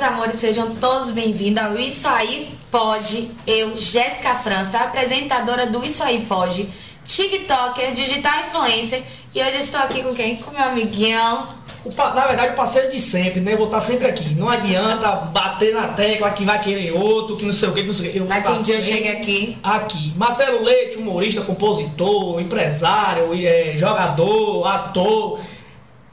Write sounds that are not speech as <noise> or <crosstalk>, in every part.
meus amores, sejam todos bem-vindos ao Isso Aí Pode. Eu, Jéssica França, apresentadora do Isso Aí Pode, TikToker, digital influencer. E hoje eu estou aqui com quem? Com meu amiguinho. O na verdade, o parceiro de sempre, né? Eu vou estar sempre aqui. Não adianta bater na tecla que vai querer outro, que não sei o que, que não sei o que. Eu que um dia eu aqui. Aqui. Marcelo Leite, humorista, compositor, empresário, é, jogador, ator,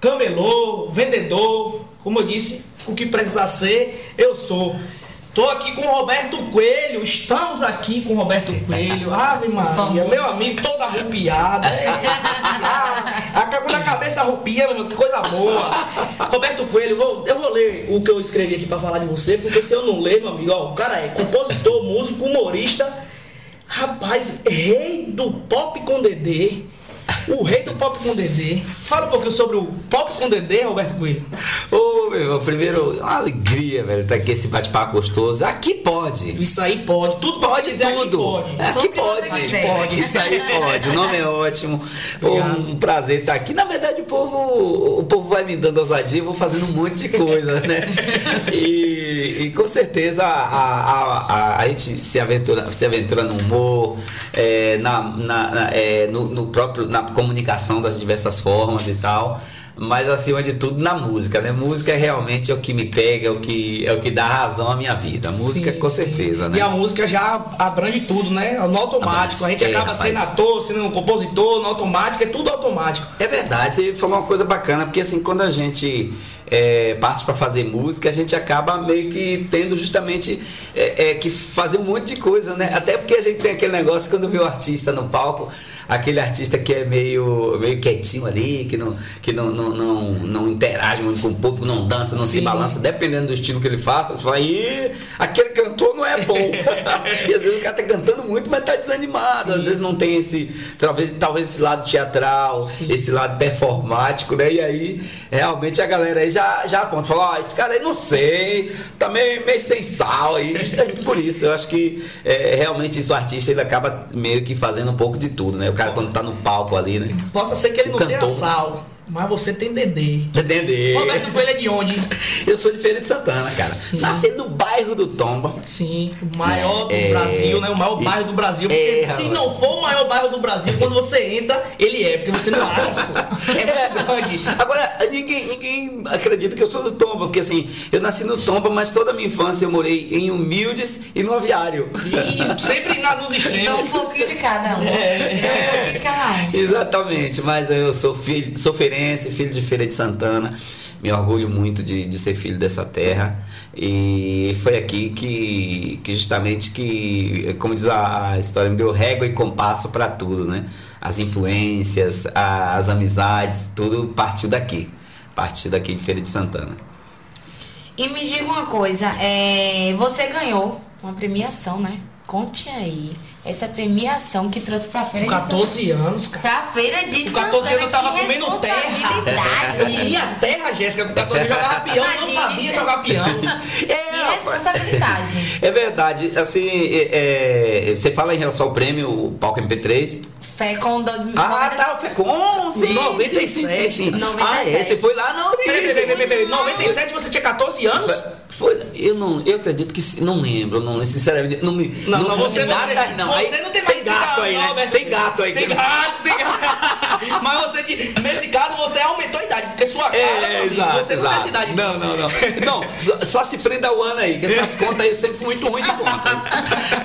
camelô, vendedor. Como eu disse, o que precisar ser, eu sou. Tô aqui com o Roberto Coelho, estamos aqui com o Roberto Coelho. Ave Maria, meu amigo todo arrupiado. É, arrupiado. Quando a cabeça arrupia, meu que coisa boa. Roberto Coelho, eu vou, eu vou ler o que eu escrevi aqui pra falar de você, porque se eu não ler, meu amigo, ó, o cara é compositor, músico, humorista, rapaz, rei do pop com Dedê. O rei do pop com Dedê. Fala um pouquinho sobre o pop com Dedê, Roberto Coelho. Ô, meu irmão, primeiro, uma alegria, velho, estar aqui esse bate-papo gostoso. Aqui pode. Isso aí pode, tudo Pode você quiser, aqui tudo. pode. Aqui Tudo pode. você quiser. pode. Isso aí pode. O nome é ótimo. Obrigado. um prazer estar aqui. Na verdade, o povo, o povo vai me dando ousadia, eu vou fazendo um monte de coisa, né? E, e com certeza a, a, a, a gente se aventura, se aventura no humor, é, na, na, na- é, no, no próprio, na comunicação das diversas formas e tal. Mas acima de tudo na música, né? Música é realmente é o que me pega, é o que, é o que dá razão à minha vida. A música, Sim, com sim. certeza, né? E a música já abrange tudo, né? No automático. A gente É, acaba rapaz. sendo ator, sendo um compositor, no automático, é tudo automático. É verdade, você falou uma coisa bacana, porque assim, quando a gente é, parte para fazer música, a gente acaba meio que tendo justamente é, é, que fazer um monte de coisa, né? Até porque a gente tem aquele negócio, quando vê o artista no palco, aquele artista que é meio, meio quietinho ali, que não, que não, não, não, não interage muito com o público, não dança, não se Sim. balança, dependendo do estilo que ele faça, fala, aí aquele cantor não é bom. <laughs> e às vezes o cara tá cantando muito, mas tá desanimado, Sim, às vezes não tem esse, talvez, talvez esse lado teatral, Sim. esse lado performático, né? E aí, realmente a galera aí já, já aponta, fala, ó, esse cara aí não sei, tá meio, meio sem sal aí, justamente <laughs> por isso. Eu acho que é, realmente isso, o artista, ele acaba meio que fazendo um pouco de tudo, né? O cara quando tá no palco ali, né? Possa ser que ele não tenha Cantor. sal, mas você tem Dedê. Entender. Roberto Coelho é de onde? <laughs> Eu sou de Feira de Santana, cara. Sim. Nasci no bairro do Tomba. Sim, o maior É, do Brasil, né? O maior bairro do Brasil. Porque É, se não for o maior bairro do Brasil, quando você entra, ele é, porque você não <laughs> acha. pô. É grande. Agora, ninguém, ninguém acredita que eu sou do Tomba, porque assim, eu nasci no Tomba, mas toda a minha infância eu morei em Humildes e no Aviário. E sempre na, nos Então um extremos. pouquinho de cada um. É. Então um pouquinho de cada um. Exatamente, mas eu sou filho, sou feirense, filho de Feira de Santana. Me orgulho muito de, de ser filho dessa terra. E foi aqui que, que justamente que, como diz a história, me deu régua e compasso para tudo, né? As influências, a- as amizades, tudo partiu daqui. Partiu daqui de Feira de Santana. E me diga uma coisa, é, você ganhou uma premiação, né? Conte aí. Essa premiação que trouxe pra feira Com de 14 anos, cara. Pra feira de Com 14 anos eu tava comendo terra. <laughs> E a terra, Jéssica, com 14 anos jogava peão, não Imagina. sabia jogar peão. <laughs> Que responsabilidade. É verdade, assim, é- é, você fala em relação ao prêmio, o Palco MP3, Fé com 2000. Ah, tá, o FECOM, sim. 97. sim, sim, sim. 97. Ah, é, você foi lá peraí, peraí. 97 você tinha 14 anos? Foi, eu não, eu acredito que não lembro, não, sinceramente, não me. Não, não, você me não, você, não. você Aí não tem mais tem gato aí, não, né? Alberto. Tem gato aí. Tem gato, tem gato. <laughs> Mas você, que- nesse caso, você aumentou a idade, porque sua cara, É, meu é, amigo, exato, você não tem exato. idade. Não, não, não. Não, só, só se prenda o ano aí, que essas <laughs> contas aí eu sempre fui muito ruim de conta.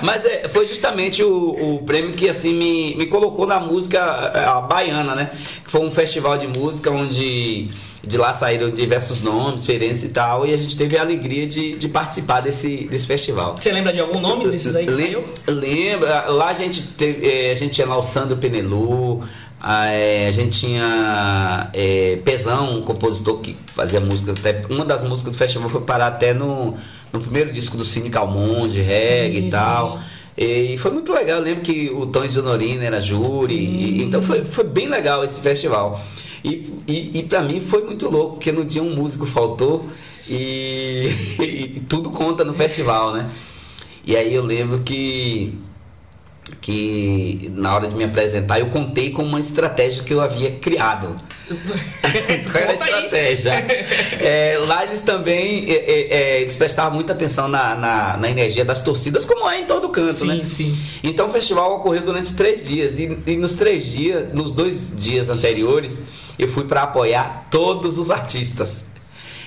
Mas é, foi justamente o, o prêmio que assim me, me colocou na música é, a baiana, né? Que foi um festival de música onde de lá saíram diversos nomes, feirense e tal, e a gente teve a alegria de, de participar desse, desse festival. Você lembra de algum nome desses aí que Lem- saiu? Lembra, lá a gente teve, eh, a gente tinha lá o Sandro Penelu, a, eh, gente tinha eh, Pezão, um compositor que fazia músicas, até uma das músicas do festival foi parar até no, no primeiro disco do Cine Calmonde, reggae Sim, e tal. sim. E foi muito legal, eu lembro que o Tom Honorina era júri, e- Hum. então foi, foi bem legal esse festival. E, e, e para mim foi muito louco, porque no dia um músico faltou e, <laughs> e tudo conta no festival, né? E aí eu lembro que que na hora de me apresentar eu contei com uma estratégia que eu havia criado. <laughs> Qual era a estratégia? <laughs> É, lá eles também é, é, é, eles prestavam muita atenção na, na, na, energia das torcidas, como é em todo canto, sim, né? Sim. Então o festival ocorreu durante três dias e, e nos três dias, nos dois dias anteriores, eu fui para apoiar todos os artistas.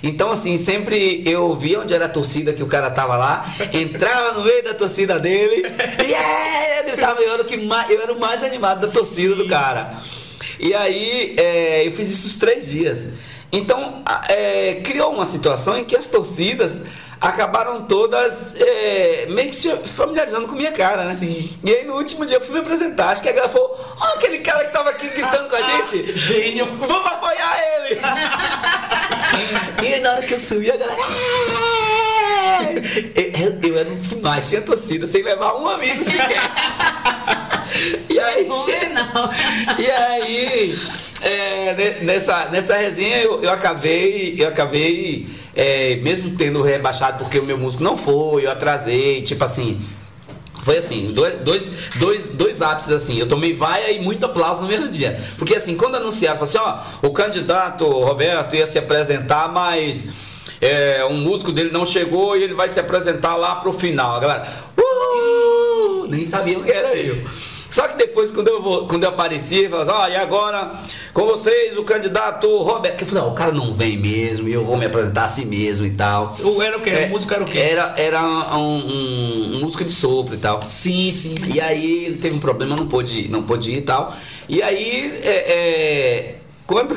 Então, assim, sempre eu via onde era a torcida que o cara tava lá, entrava no meio da torcida dele, e yeah! ele tava, eu era, o que mais, eu era o mais animado da torcida Sim. do cara. E aí, é, eu fiz isso os três dias. Então, é, criou uma situação em que as torcidas acabaram todas é, meio que se familiarizando com minha cara, né? Sim. E aí no último dia eu fui me apresentar, acho que a galera falou, ó, oh, aquele cara que tava aqui gritando com a <laughs> gente. Gênio! Vamos apoiar ele! <laughs> e aí na hora que eu subi, a galera. eu, eu era um dos que mais tinha torcida, sem levar um amigo sequer. <laughs> e aí, não e aí é, nessa, nessa resenha eu, eu acabei, eu acabei é, mesmo tendo rebaixado porque o meu músico não foi, eu atrasei, tipo assim. Foi assim, dois, dois, dois, dois ápices assim. Eu tomei vaia e muito aplauso no mesmo dia. Porque assim, quando anunciaram, assim, ó, o candidato Roberto ia se apresentar, mas é, um músico dele não chegou e ele vai se apresentar lá pro final. A galera, uh, nem sabia o que era eu. Só que depois, quando eu, vou, quando eu apareci, ele falou assim, ó, e agora com vocês o candidato Roberto. Eu falei, não, o cara não vem mesmo, e eu vou me apresentar assim mesmo e tal. Era o quê? É, o músico era o quê? Era, era um, um, um músico de sopro e tal. Sim, sim, sim. E aí ele teve um problema, não pôde, não pôde ir e tal. E aí, é, é quando,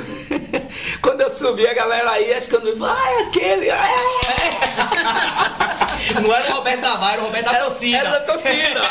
<laughs> quando eu subi, a galera aí, acho que eu não falou, ah, é aquele. Ah, é. <laughs> Não era o Roberto Navarro, era o Roberto da torcida. Era da torcida.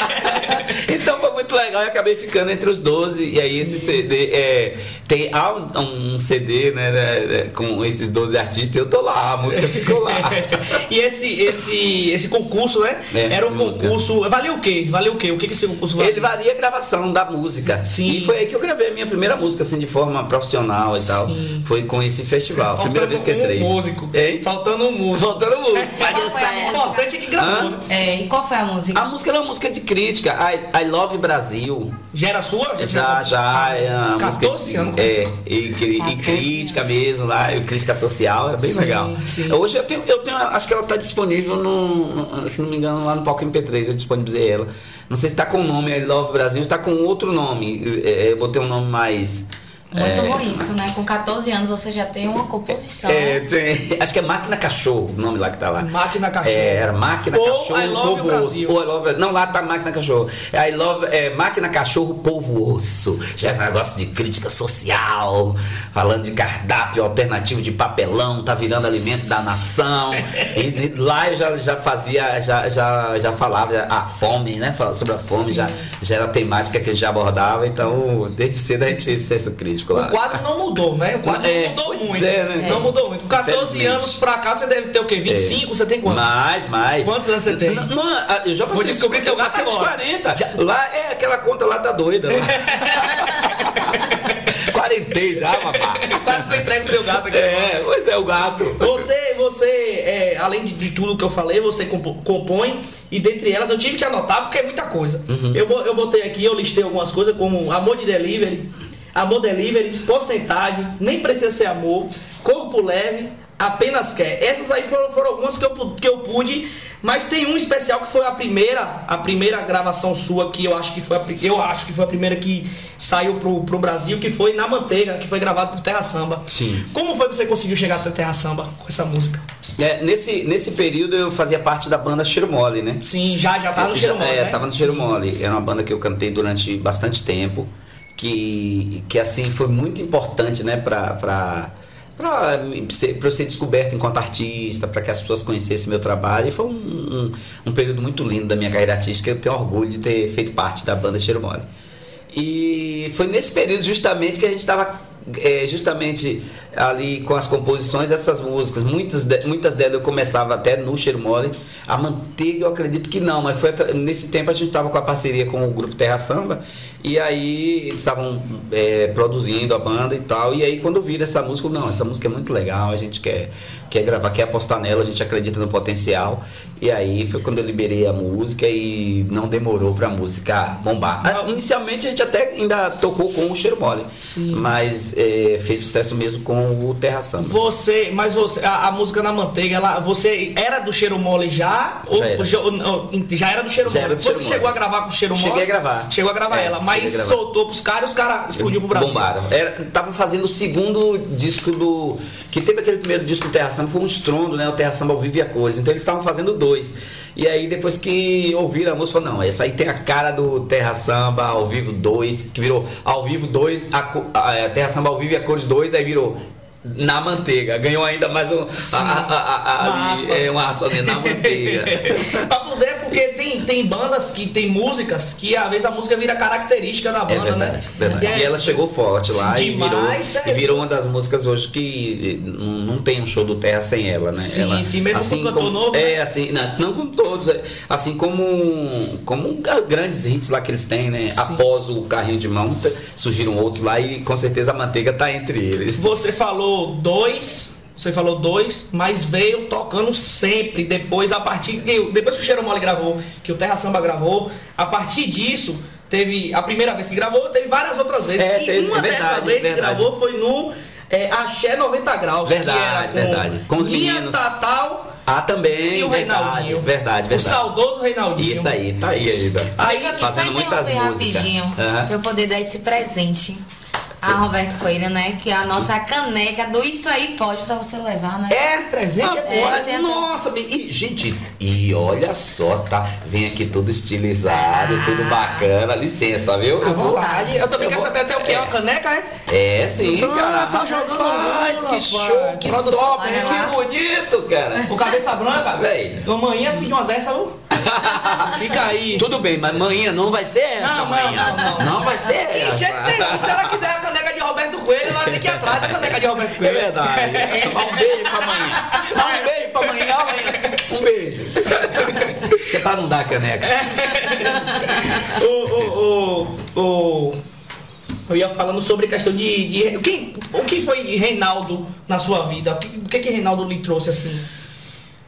<laughs> então foi muito legal. Eu acabei ficando entre os 12. E aí esse CD é, tem há um, um CD, né, né, né, com esses 12 artistas. Eu tô lá, a música ficou lá. <laughs> e esse, esse, esse concurso, né? É, era um concurso. Valia o quê? Valia o quê? O que, que esse concurso valia? Ele valia a gravação da música. Sim. E foi aí que eu gravei a minha primeira música, assim, de forma profissional e tal. Sim. Foi com esse festival. Faltando primeira vez que entrei. Um músico. Hein? Faltando um músico. Faltando um músico. o importante é que gravou. É, e qual foi a música? A música era uma música de crítica. I, I Love Brasil. Já era sua? Já, já. já é 14 anos. É, e, e, crítica mesmo lá, e crítica social, é bem sim, legal. Sim. Hoje eu tenho, eu tenho, acho que ela está disponível no, se não me engano, lá no Palco MP3, eu disponibilizei ela. Não sei se está com o nome I Love Brasil, está com outro nome. É, eu botei um nome mais muito é... bom isso, né? Com 14 anos você já tem uma composição. É, tem, acho que é Máquina Cachorro, o nome lá que tá lá. Máquina Cachorro. É, era Máquina Ou Cachorro I Love Povo Brasil. Osso. I love, não, lá tá Máquina Cachorro. I love, é, Máquina Cachorro Povo Osso. Já é um negócio de crítica social, falando de cardápio alternativo de papelão, tá virando alimento da nação. e, e, lá eu já, já fazia, já, já, já falava a fome, né? Sobre a fome, já, já era a temática que ele já abordava. Então, desde cedo a gente senso crítico. O quadro não mudou, né? O quadro é, não mudou muito. É, né? Não mudou muito. Com 14 anos pra cá, você deve ter o quê? 25? É. Você tem quantos? Mais, mais. Quantos anos você tem? Não, não eu já passei. Vou descobrir seu gato agora. 40. Lá é aquela conta lá tá doida. <laughs> Quarentei já, papai. Quase que eu entrego seu gato aqui. É, pois é, o gato. Você, você é, além de, de, tudo que eu falei, você compõe. E dentre elas eu tive que anotar porque é muita coisa. Uhum. Eu, eu botei aqui, eu listei algumas coisas como Amor de Delivery, Amor Delivery, porcentagem, nem precisa ser amor, corpo leve, apenas quer. Essas aí foram, foram algumas que eu, que eu pude, mas tem um especial que foi a primeira, a primeira gravação sua que eu acho que foi a, eu acho que foi a primeira que saiu pro, pro Brasil, que foi na Manteiga, que foi gravado por Terra Samba. Sim. Como foi que você conseguiu chegar até Terra Samba com essa música? É, nesse, nesse período eu fazia parte da banda Cheiro Mole, né? Sim, já já tava no Cheiro Mole. É, né? tava no Cheiro Mole. Era uma banda que eu cantei durante bastante tempo que, que assim foi muito importante né, para para eu ser descoberto enquanto artista, para que as pessoas conhecessem meu trabalho. E foi um, um, um, período muito lindo da minha carreira artística. Eu tenho orgulho de ter feito parte da banda Cheiro Mole. E foi nesse período justamente que a gente estava é, justamente ali com as composições dessas músicas, muitas, de, muitas delas eu começava até no Cheiro Mole. A Manteiga eu acredito que não, mas foi nesse tempo a gente estava com a parceria com o grupo Terra Samba e aí eles estavam é, produzindo a banda e tal. E aí quando viram essa música, não, essa música é muito legal, a gente quer, quer gravar, quer apostar nela, a gente acredita no potencial. E aí foi quando eu liberei a música e não demorou pra música bombar. Ah, inicialmente a gente até ainda tocou com o Cheiro Mole. Sim. Mas é, fez sucesso mesmo com o Terra Samba. Você, mas você, a, a, música na manteiga, ela, você era do Cheiro Mole já? Já, ou, era. Já, já, era do Cheiro já Mole? Do você cheiro chegou mole. a gravar com o Cheiro Mole? Cheguei a gravar. Chegou a gravar é, ela, mas soltou pros caras e os caras explodiu pro Brasil. Bombaram. Era, tava fazendo o segundo disco do. Que teve aquele primeiro disco do Terra Samba, foi um estrondo, né? O Terra Samba ao vivo e a cores. Então eles estavam fazendo dois. E aí depois que ouviram a música, falaram, não, essa aí tem a cara do Terra Samba ao vivo 2, que virou ao vivo 2, a, a, a Terra Samba ao vivo e a cores 2, aí virou na manteiga. Ganhou ainda mais um, a, a, a, uma aspas. É, uma aspas na manteiga. <laughs> pra poder, porque tem, tem bandas que tem músicas que às vezes a música vira característica da é banda, é verdade, né? Verdade. E, e, ela chegou forte lá demais, e, virou, é. e virou uma das músicas hoje que não tem um show do Terra sem ela, né? Sim, ela, sim, mesmo assim, com cantor novo. É, né? assim, não, não com todos, é, assim como, como grandes hits lá que eles têm, né? Sim. Após o carrinho de mão, surgiram outros lá e com certeza a manteiga tá entre eles. Você falou dois você falou dois, mas veio tocando sempre. Depois, a partir que depois que o Cheiro Mole gravou, que o Terra Samba gravou, a partir disso teve a primeira vez que gravou, teve várias outras vezes. É, e teve, uma verdade, dessa vez verdade. que gravou foi no é, Axé 90 Graus. Verdade, com verdade. Com os Minha meninos. Tatal. Ah, também, e o verdade, Reinaldinho. verdade, verdade. O saudoso Reinaldinho. Isso aí, tá aí ainda. Aí, fazendo muitas músicas. rapidinho, uhum. pra eu poder dar esse presente a Roberto Coelho, né? Que é a nossa caneca do Isso Aí Pode pra você levar, né? É, presente é, é, é Nossa, e, gente, e olha só, tá? Vem aqui tudo estilizado, ah. tudo bacana. Licença, viu? À vontade. Eu também eu quero vou... saber até o que é, é uma caneca, é? É, sim, ah, cara. Tá jogando Mas que show, que Produção, top, que bonito, cara. <laughs> O cabeça branca, velho. Amanhã pedi uma dessa, <laughs> Fica aí. Tudo bem, mas manhã não vai ser essa não, amanhã. Não, não, não. vai ser que. Jeito nenhum. Se ela quiser a de Roberto Coelho, ela tem que ir atrás da caneca de Roberto Coelho. É verdade. É. Um beijo pra amanhã. Um beijo pra amanhã. Um beijo. Você é pra não dar a caneca. <laughs> o, o, o, o, eu ia falando sobre a questão de. de o, que, o que foi Reinaldo na sua vida? O que, o que, que Reinaldo lhe trouxe assim?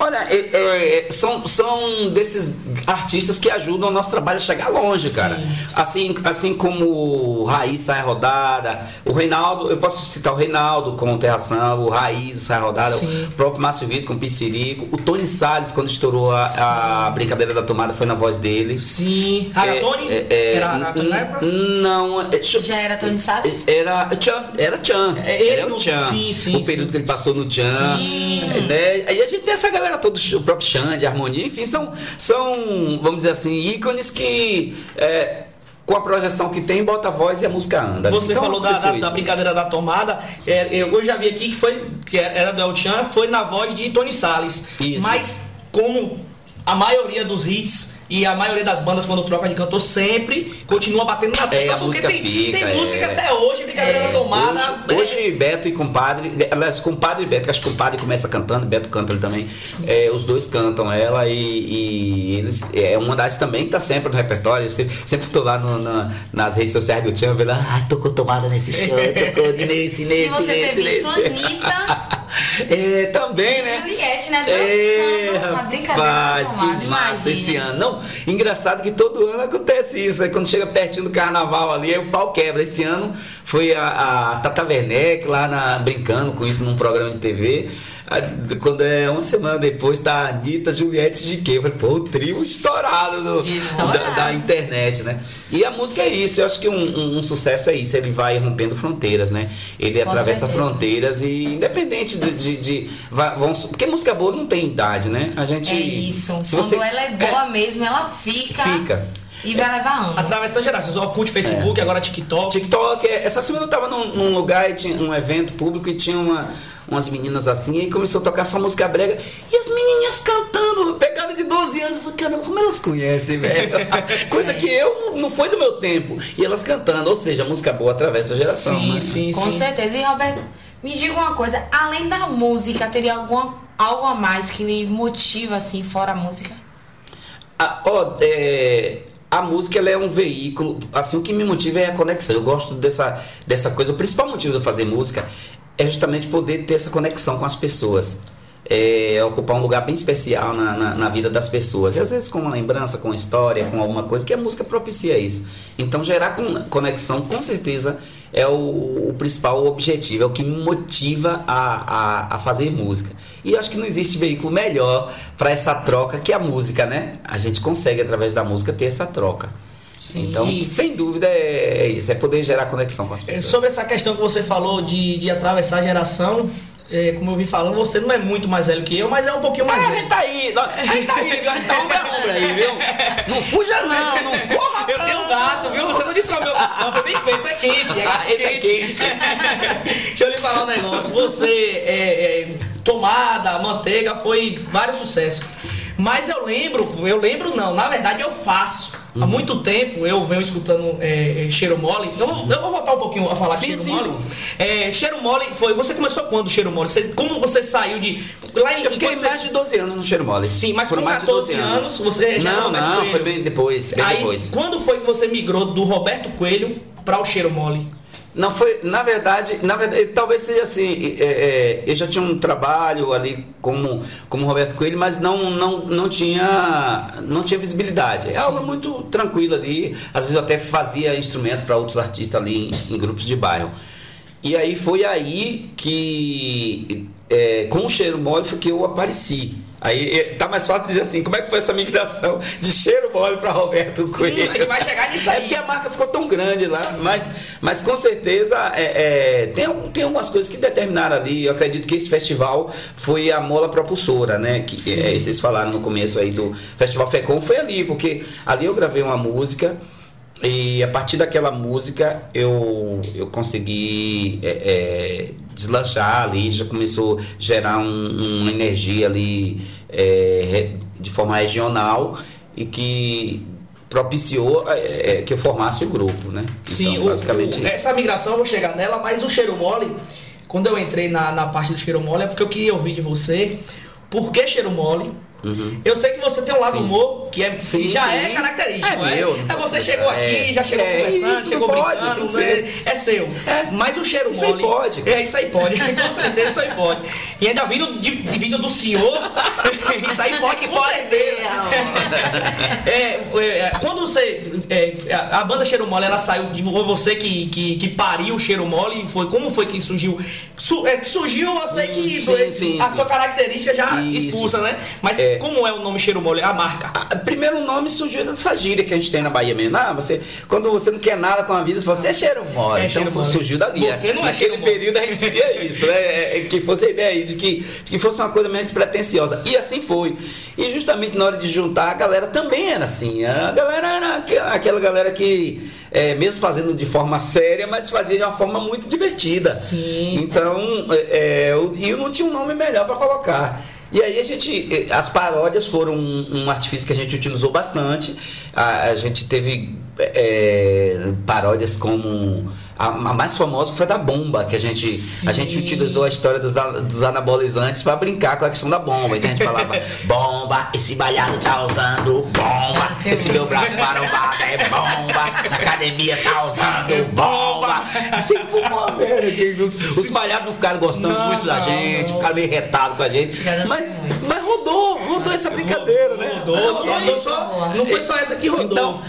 Olha, é, é, são, são desses artistas que ajudam o nosso trabalho a chegar longe, cara. Assim, assim como o Raiz sai rodada, o Reinaldo, eu posso citar o Reinaldo com o Terração, o Raiz sai rodada, Sim. o próprio Márcio Vitor com o Pincirico, o Tony Salles, quando estourou a, a, brincadeira da tomada, foi na voz dele. Sim. Era é, Tony? É, é, era Tony na época? Não. É, Já era Tony Salles? Era Tchan, era Tchan. É, ele era o Tchan. Sim, sim. O período sim. que ele passou no Tchan. Sim. Né? Aí a gente tem essa galera galera toda, o próprio Xande, Harmonia, enfim, são, são, vamos dizer assim, ícones que. É, com a projeção que tem, bota a voz e a música anda. Você então, falou da, da, da, brincadeira da tomada. É, eu já vi aqui que foi que era do El Chan, foi na voz de Tony Salles. Isso. Mas como a maioria dos hits e a maioria das bandas, quando troca de cantor, sempre continua batendo na tecla. É, porque tem, fica, tem música que até hoje, brincadeira é, tomada. Hoje, hoje, Beto e compadre, aliás, compadre e Beto, que acho que compadre começa cantando, Beto canta ele também. É, os dois cantam ela e, e, eles. É uma das também que tá sempre no repertório. Eu sempre, sempre tô lá no, na, nas redes sociais do Tchan, vendo, ah, tocou tomada nesse show, tocou <laughs> nesse, nesse, e você nesse, ter visto nesse. Anitta. <laughs> É, também, né? Juliette, né? Dançando é, uma brincadeira rapaz, que massa esse ano. Não, engraçado que todo ano acontece isso. Aí quando chega pertinho do carnaval ali, aí o pau quebra. Esse ano foi a, a Tata Werneck lá na, brincando com isso num programa de TV. Quando é uma semana depois, tá a Anitta, Juliette de quê? Pô, o trio estourado do, da, da, internet, né? E a música é isso, eu acho que um, um, um sucesso é isso, ele vai rompendo fronteiras, né? Ele Com atravessa certeza. fronteiras e independente de. de, de vamos, porque música boa não tem idade, né? A gente. É isso. Se Quando você, ela é boa mesmo, ela fica. Fica. E vai levar anos. Atravessando gerações. Orkut, Facebook, É. agora TikTok. TikTok, é- essa semana eu tava num, num lugar e tinha um evento público e tinha uma, umas meninas assim, e começou a tocar essa música brega, e as menininhas cantando, pegada de 12 anos. Eu falei, caramba, como elas conhecem, velho? <laughs> Coisa que eu não foi do meu tempo. E elas cantando, ou seja, música boa atravessa a geração. Sim, né? sim, Com sim. certeza. E Roberto, me diga uma coisa, além da música, teria alguma, algo a mais que lhe motiva, assim, fora a música? A, ó, é, a música ela é um veículo. Assim, o que me motiva é a conexão. Eu gosto dessa, dessa coisa. O principal motivo de eu fazer música é justamente poder ter essa conexão com as pessoas. É, ocupar um lugar bem especial na, na, na vida das pessoas. E às vezes com uma lembrança, com uma história, com alguma coisa, que a música propicia isso. Então gerar con- conexão, com certeza, é o, o principal objetivo, é o que me motiva a, a, a fazer música. E eu acho que não existe veículo melhor para essa troca que a música, né? A gente consegue, através da música, ter essa troca. Sim. Então, sem dúvida, é, é isso, é poder gerar conexão com as É, pessoas. Sobre essa questão que você falou de, de atravessar a geração, é, como eu vi falando, você não é muito mais velho que eu, mas é um pouquinho mais É, a velho. gente tá aí, a gente tá aí, a gente tá ombro a ombro aí, viu? Não fuja não, não <laughs> corra. Eu tenho um gato, viu? Você não disse qual é meu. Não, foi bem feito, é quente. É Ah, esse é quente. <laughs> Deixa eu lhe falar um negócio. Você, é, é, tomada, manteiga, foi vários sucessos. Mas eu lembro, eu lembro não, na verdade eu faço. Há Uhum. muito tempo eu venho escutando é, é, Cheiro Mole. Eu, vou- eu vou voltar um pouquinho a falar de Sim, Cheiro sim. Mole. É, Cheiro Mole foi. Você começou quando Cheiro Mole? Você- como você saiu de. Lá em, Eu fiquei você- mais de 12 anos no Cheiro Mole. Sim, mas Foram com mais de 14 anos você já Não, não, foi bem depois, bem Aí, depois. quando foi que você migrou do Roberto Coelho para o Cheiro Mole? Não foi, na verdade, na verdade, talvez seja assim, é, é, eu já tinha um trabalho ali como, como Roberto Coelho, mas não, não, não tinha não tinha visibilidade. É algo muito tranquilo ali. Às vezes eu até fazia instrumento para outros artistas ali em, em grupos de bairro. E aí foi aí que é, com o cheiro mole foi que eu apareci. Aí é, tá mais fácil dizer assim, como é que foi essa migração de cheiro mole para Roberto Coelho? Hum, a gente vai chegar nisso É aí. porque a marca ficou tão grande lá, mas, mas com certeza é, é, tem, tem algumas coisas que determinaram ali. Eu acredito que esse festival foi a mola propulsora, né? Que é, vocês falaram no começo aí do Festival Fecom, foi ali, porque ali eu gravei uma música. E a partir daquela música eu, eu consegui é, é, deslanchar ali, já começou a gerar um- uma energia ali é, de forma regional e que propiciou é, é, que eu formasse o grupo, né? Sim, então, o- basicamente o- isso. essa migração eu vou chegar nela, mas o cheiro mole, quando eu entrei na, na parte do cheiro mole, é porque eu queria ouvir de você por que cheiro mole. Uhum. Eu sei que você tem um lado Sim. humor que, é, Sim, que já sim. é característico, É é? meu, é você chegou deixar. aqui, É. já chegou É, conversando, isso chegou não pode, brincando, que é seu. É. Mas o cheiro Isso aí mole. pode. É, isso aí pode, <laughs> com certeza isso aí pode. E ainda vindo, de, vindo do senhor, <laughs> isso aí pode, <laughs> com certeza. É, é, quando você. é, a banda Cheiro Mole, ela saiu. de- Foi você que, que, que pariu o Cheiro Mole? Foi, como foi que surgiu? Su- é, que surgiu, eu sei que Sim, foi- sim, a sim. sua característica já Isso. expulsa, né? Mas É. como é o nome Cheiro Mole? A marca. Primeiro nome surgiu dessa gíria que a gente tem na Bahia mesmo. Ah, você, quando você não quer nada com a vida, você é cheiro mole. É então cheiro surgiu dali. Você não é Naquele mole. período a gente queria isso, né? É, é, Que fosse a ideia aí de que, de que fosse uma coisa meio despretensiosa. E assim foi. E justamente na hora de juntar, a galera também era assim. A galera era aqu- aquela galera que, é, mesmo fazendo de forma séria, mas fazia de uma forma muito divertida. Sim. Então, é, é, eu- e eu não tinha um nome melhor para colocar. E aí a gente, eh, as paródias foram um, artifício que a gente utilizou bastante. A, a gente teve eh, paródias como a, a mais famosa foi a da bomba, que a gente, a gente utilizou a história dos, dos anabolizantes para brincar com a questão da bomba. Então a gente falava, <laughs> bomba, esse balhado tá usando bomba, esse meu braço marombado é bomba, na academia tá usando bomba. Sempre uma merda. Os, os malhados não ficaram gostando Não, muito da não, gente, não. ficaram meio retados com a gente. Não Mas, mas rodou, rodou essa brincadeira, né? Rodou, não, É, rodou isso só. é. Não foi só essa que rodou. Então,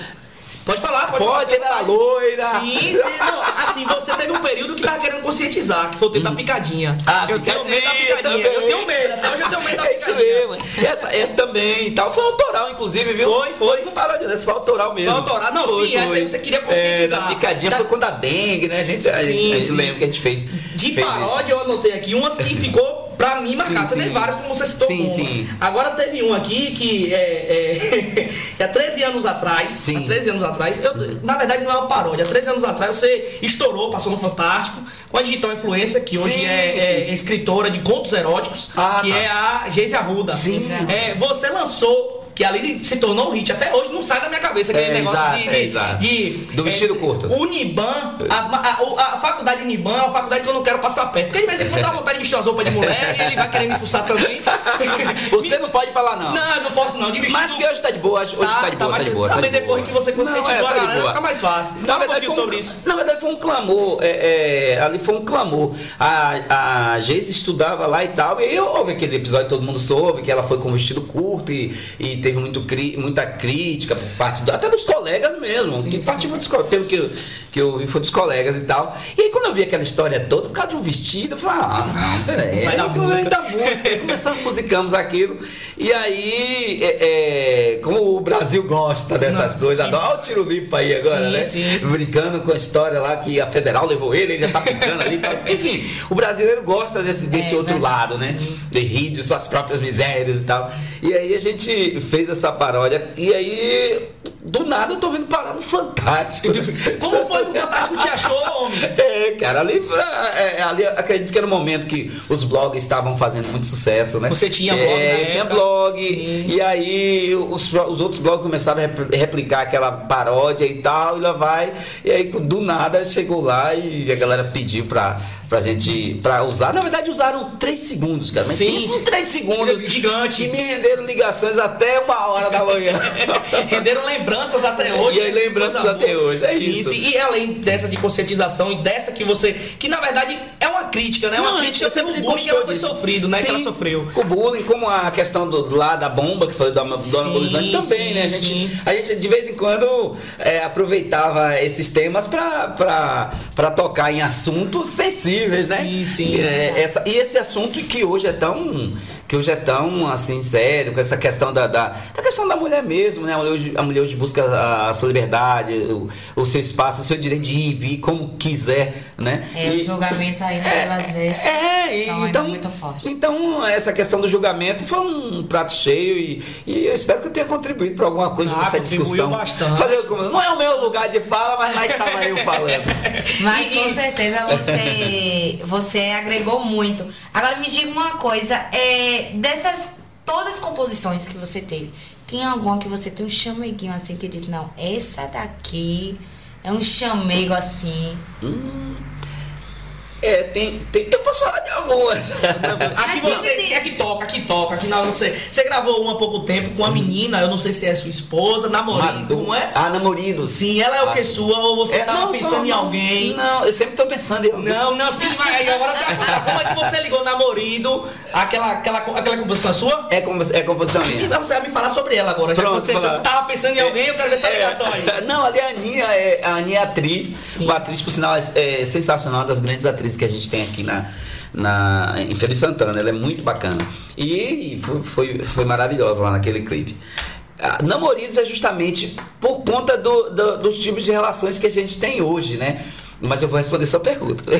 pode falar, pode, Pode, falar. teve a loira. Sim, sim, não, assim, você teve um período que tava querendo conscientizar, que foi o tempo da picadinha. Ah, eu tenho medo da picadinha picadinha. também. Eu tenho medo, até hoje eu tenho medo da É isso picadinha. mesmo. E essa, essa também e tal. Foi autoral, inclusive, viu? Foi, foi. Foi paródia dessa, foi autoral mesmo. Foi autoral? Não, Foi, sim, essa foi. aí você queria conscientizar. É, da picadinha Da- foi quando a dengue, né? A gente, a Sim, a gente sim. lembra que a gente fez. De fez paródia, eu anotei aqui umas que ficou pra mim marcar. Sim, Você tem sim. várias, como você citou. Sim, uma. sim. Agora teve um aqui que é, é, <laughs> há 13 anos atrás. Sim. Há 13 anos atrás. Eu, na verdade, não é uma paródia. Há 13 anos atrás você estourou, passou no Fantástico, com a Digital Influência, que hoje Sim, é, é escritora de contos eróticos, Ah, que tá. é a Geise Arruda. Sim. É, você lançou. Que ali se tornou um hit. Até hoje não sai da minha cabeça aquele É, negócio exato, de, é, de, exato. de- Do vestido curto. O Uniban, a, a- a faculdade Uniban é uma faculdade que eu não quero passar perto. Porque de vez em quando dá vontade de vestir umas roupas de mulher e ele vai querer me expulsar também. <laughs> Você não pode falar, não. Não, eu não posso não. De Mas que hoje tá de boa, hoje tá, de boa, tá, mais- de boa. tá Também de depois boa. que você conscientizou Não, é, a tá galera, fica mais fácil. Na verdade, um, sobre isso. na verdade, foi um clamor. é, é, ali foi um clamor. A, a Geise estudava lá e tal. E eu houve aquele episódio, todo mundo soube que ela foi com vestido curto e, e teve muito, cri- muita crítica por parte do- até dos colegas mesmo. Sim, que sim. partiu dos, pelo que, eu- que eu vi foi dos colegas e tal. E aí quando eu vi aquela história toda, por causa de um vestido, eu falei, ah, peraí. Vai dar Aí, música. da música. Começamos, musicamos aquilo. E aí, é, é, como o Brasil gosta dessas Não, coisas, sim. adora. Olha o tiro limpo aí agora, Sim, né? sim. Brincando com a história lá que a federal levou ele, ele já tá <laughs> brincando ali. Enfim, o brasileiro gosta desse, desse É, outro verdade, lado, né? De rir de suas próprias misérias e tal. E aí a gente fez essa paródia. E aí, do nada, eu tô vendo parar no Fantástico. Como foi que o Fantástico te achou, homem? É, cara, ali, é, é, ali acredito que era o momento que os blogs estavam fazendo muito sucesso, né? Você tinha É, blog na eu tinha época? blog, Sim. e aí os, os outros blogs começaram a repl- replicar aquela paródia e tal, e lá vai, e aí do nada chegou lá e a galera pediu pra, pra gente, pra usar, na verdade usaram três segundos, cara, mas Sim. em três segundos, Gigante. e me renderam ligações até uma hora da manhã. <laughs> Renderam lembranças até hoje. E aí, lembranças até hoje, é sim, isso. sim. E além dessa de conscientização e dessa que você. Que na verdade é uma crítica, né? Uma Não, crítica sempre pelo bullying que ela foi disso. sofrido, né? Que ela Sim, sofreu. Com o bullying, como a questão do, lá da bomba, que foi da Dona Sim, Bolizane também, sim, né? A gente, sim. a gente de vez em quando é, aproveitava esses temas para tocar em assuntos sensíveis, né? Sim, sim. É, essa, e esse assunto que hoje é tão que hoje é tão assim sério, com essa questão da, da, da questão da mulher mesmo, né? A mulher hoje, a mulher hoje busca a, a sua liberdade, o, o seu espaço, o seu direito de ir e vir como quiser, né? É, E- o julgamento aí, né, pelas vezes. é, e- Então, ainda então, muito forte. então essa questão do julgamento foi um prato cheio e, e eu espero que eu tenha contribuído para alguma coisa Ah, nessa discussão. bastante. Fazer como não é o meu lugar de fala, mas lá estava eu falando. <laughs> Mas com certeza você, você agregou muito. Agora me diga uma coisa, é, dessas todas as composições que você teve, tem alguma que você tem um chameguinho assim que diz, não, essa daqui é um chamego assim. Hum, é, tem, tem, eu posso falar de algumas. <laughs> Aqui Mas você é que toca, aqui toca, aqui não, você. Você gravou uma há pouco tempo com a menina, eu não sei se é sua esposa, namorado, como é? Ah, namoridos. Sim, ela é o que Ah. sua ou você É, tava não, pensando só- em alguém? Não, eu sempre tô pensando em alguém. Não, não, sim, mas aí agora você vai contar. Como é que você ligou namorido? Aquela, aquela, aquela composição é sua? É, como, é composição E minha. você vai me falar sobre ela agora. Já que Pronto, você lá. tava pensando em alguém, eu quero ver essa É, ligação aí. <laughs> Não, ali a Aninha é, a Aninha é atriz, Sim. uma atriz, por sinal, é sensacional, uma das grandes atrizes que a gente tem aqui na, na, em Feira de Santana. Ela é muito bacana. E foi, foi, foi maravilhosa lá naquele clipe. Ah, Namoridos é justamente por conta do- do- dos tipos de relações que a gente tem hoje, né? Mas eu vou responder sua pergunta. <laughs>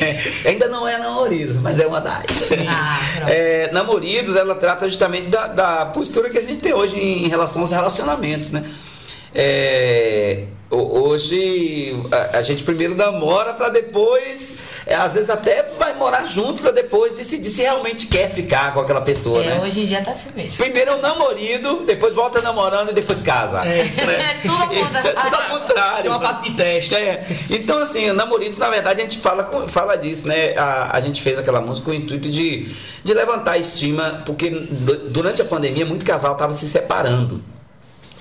É, ainda não é namoridos, mas é uma das. Ah. É, namoridos, ela trata justamente da, da postura que a gente tem hoje em relação aos relacionamentos, né? É, ho- hoje a, a gente primeiro namora para depois, é, às vezes até vai morar junto para depois decidir se realmente quer ficar com aquela pessoa, É, né? hoje em dia tá assim mesmo. Primeiro é o namorido, depois volta namorando e depois casa. É isso, né? <laughs> É tudo ao contrário. <laughs> Tudo ao contrário. Tem uma fase de teste. É, então assim, namoridos, na verdade, a gente fala, fala disso, né? A, a gente fez aquela música com o intuito de, de levantar a estima, porque du- durante a pandemia muito casal estava se separando.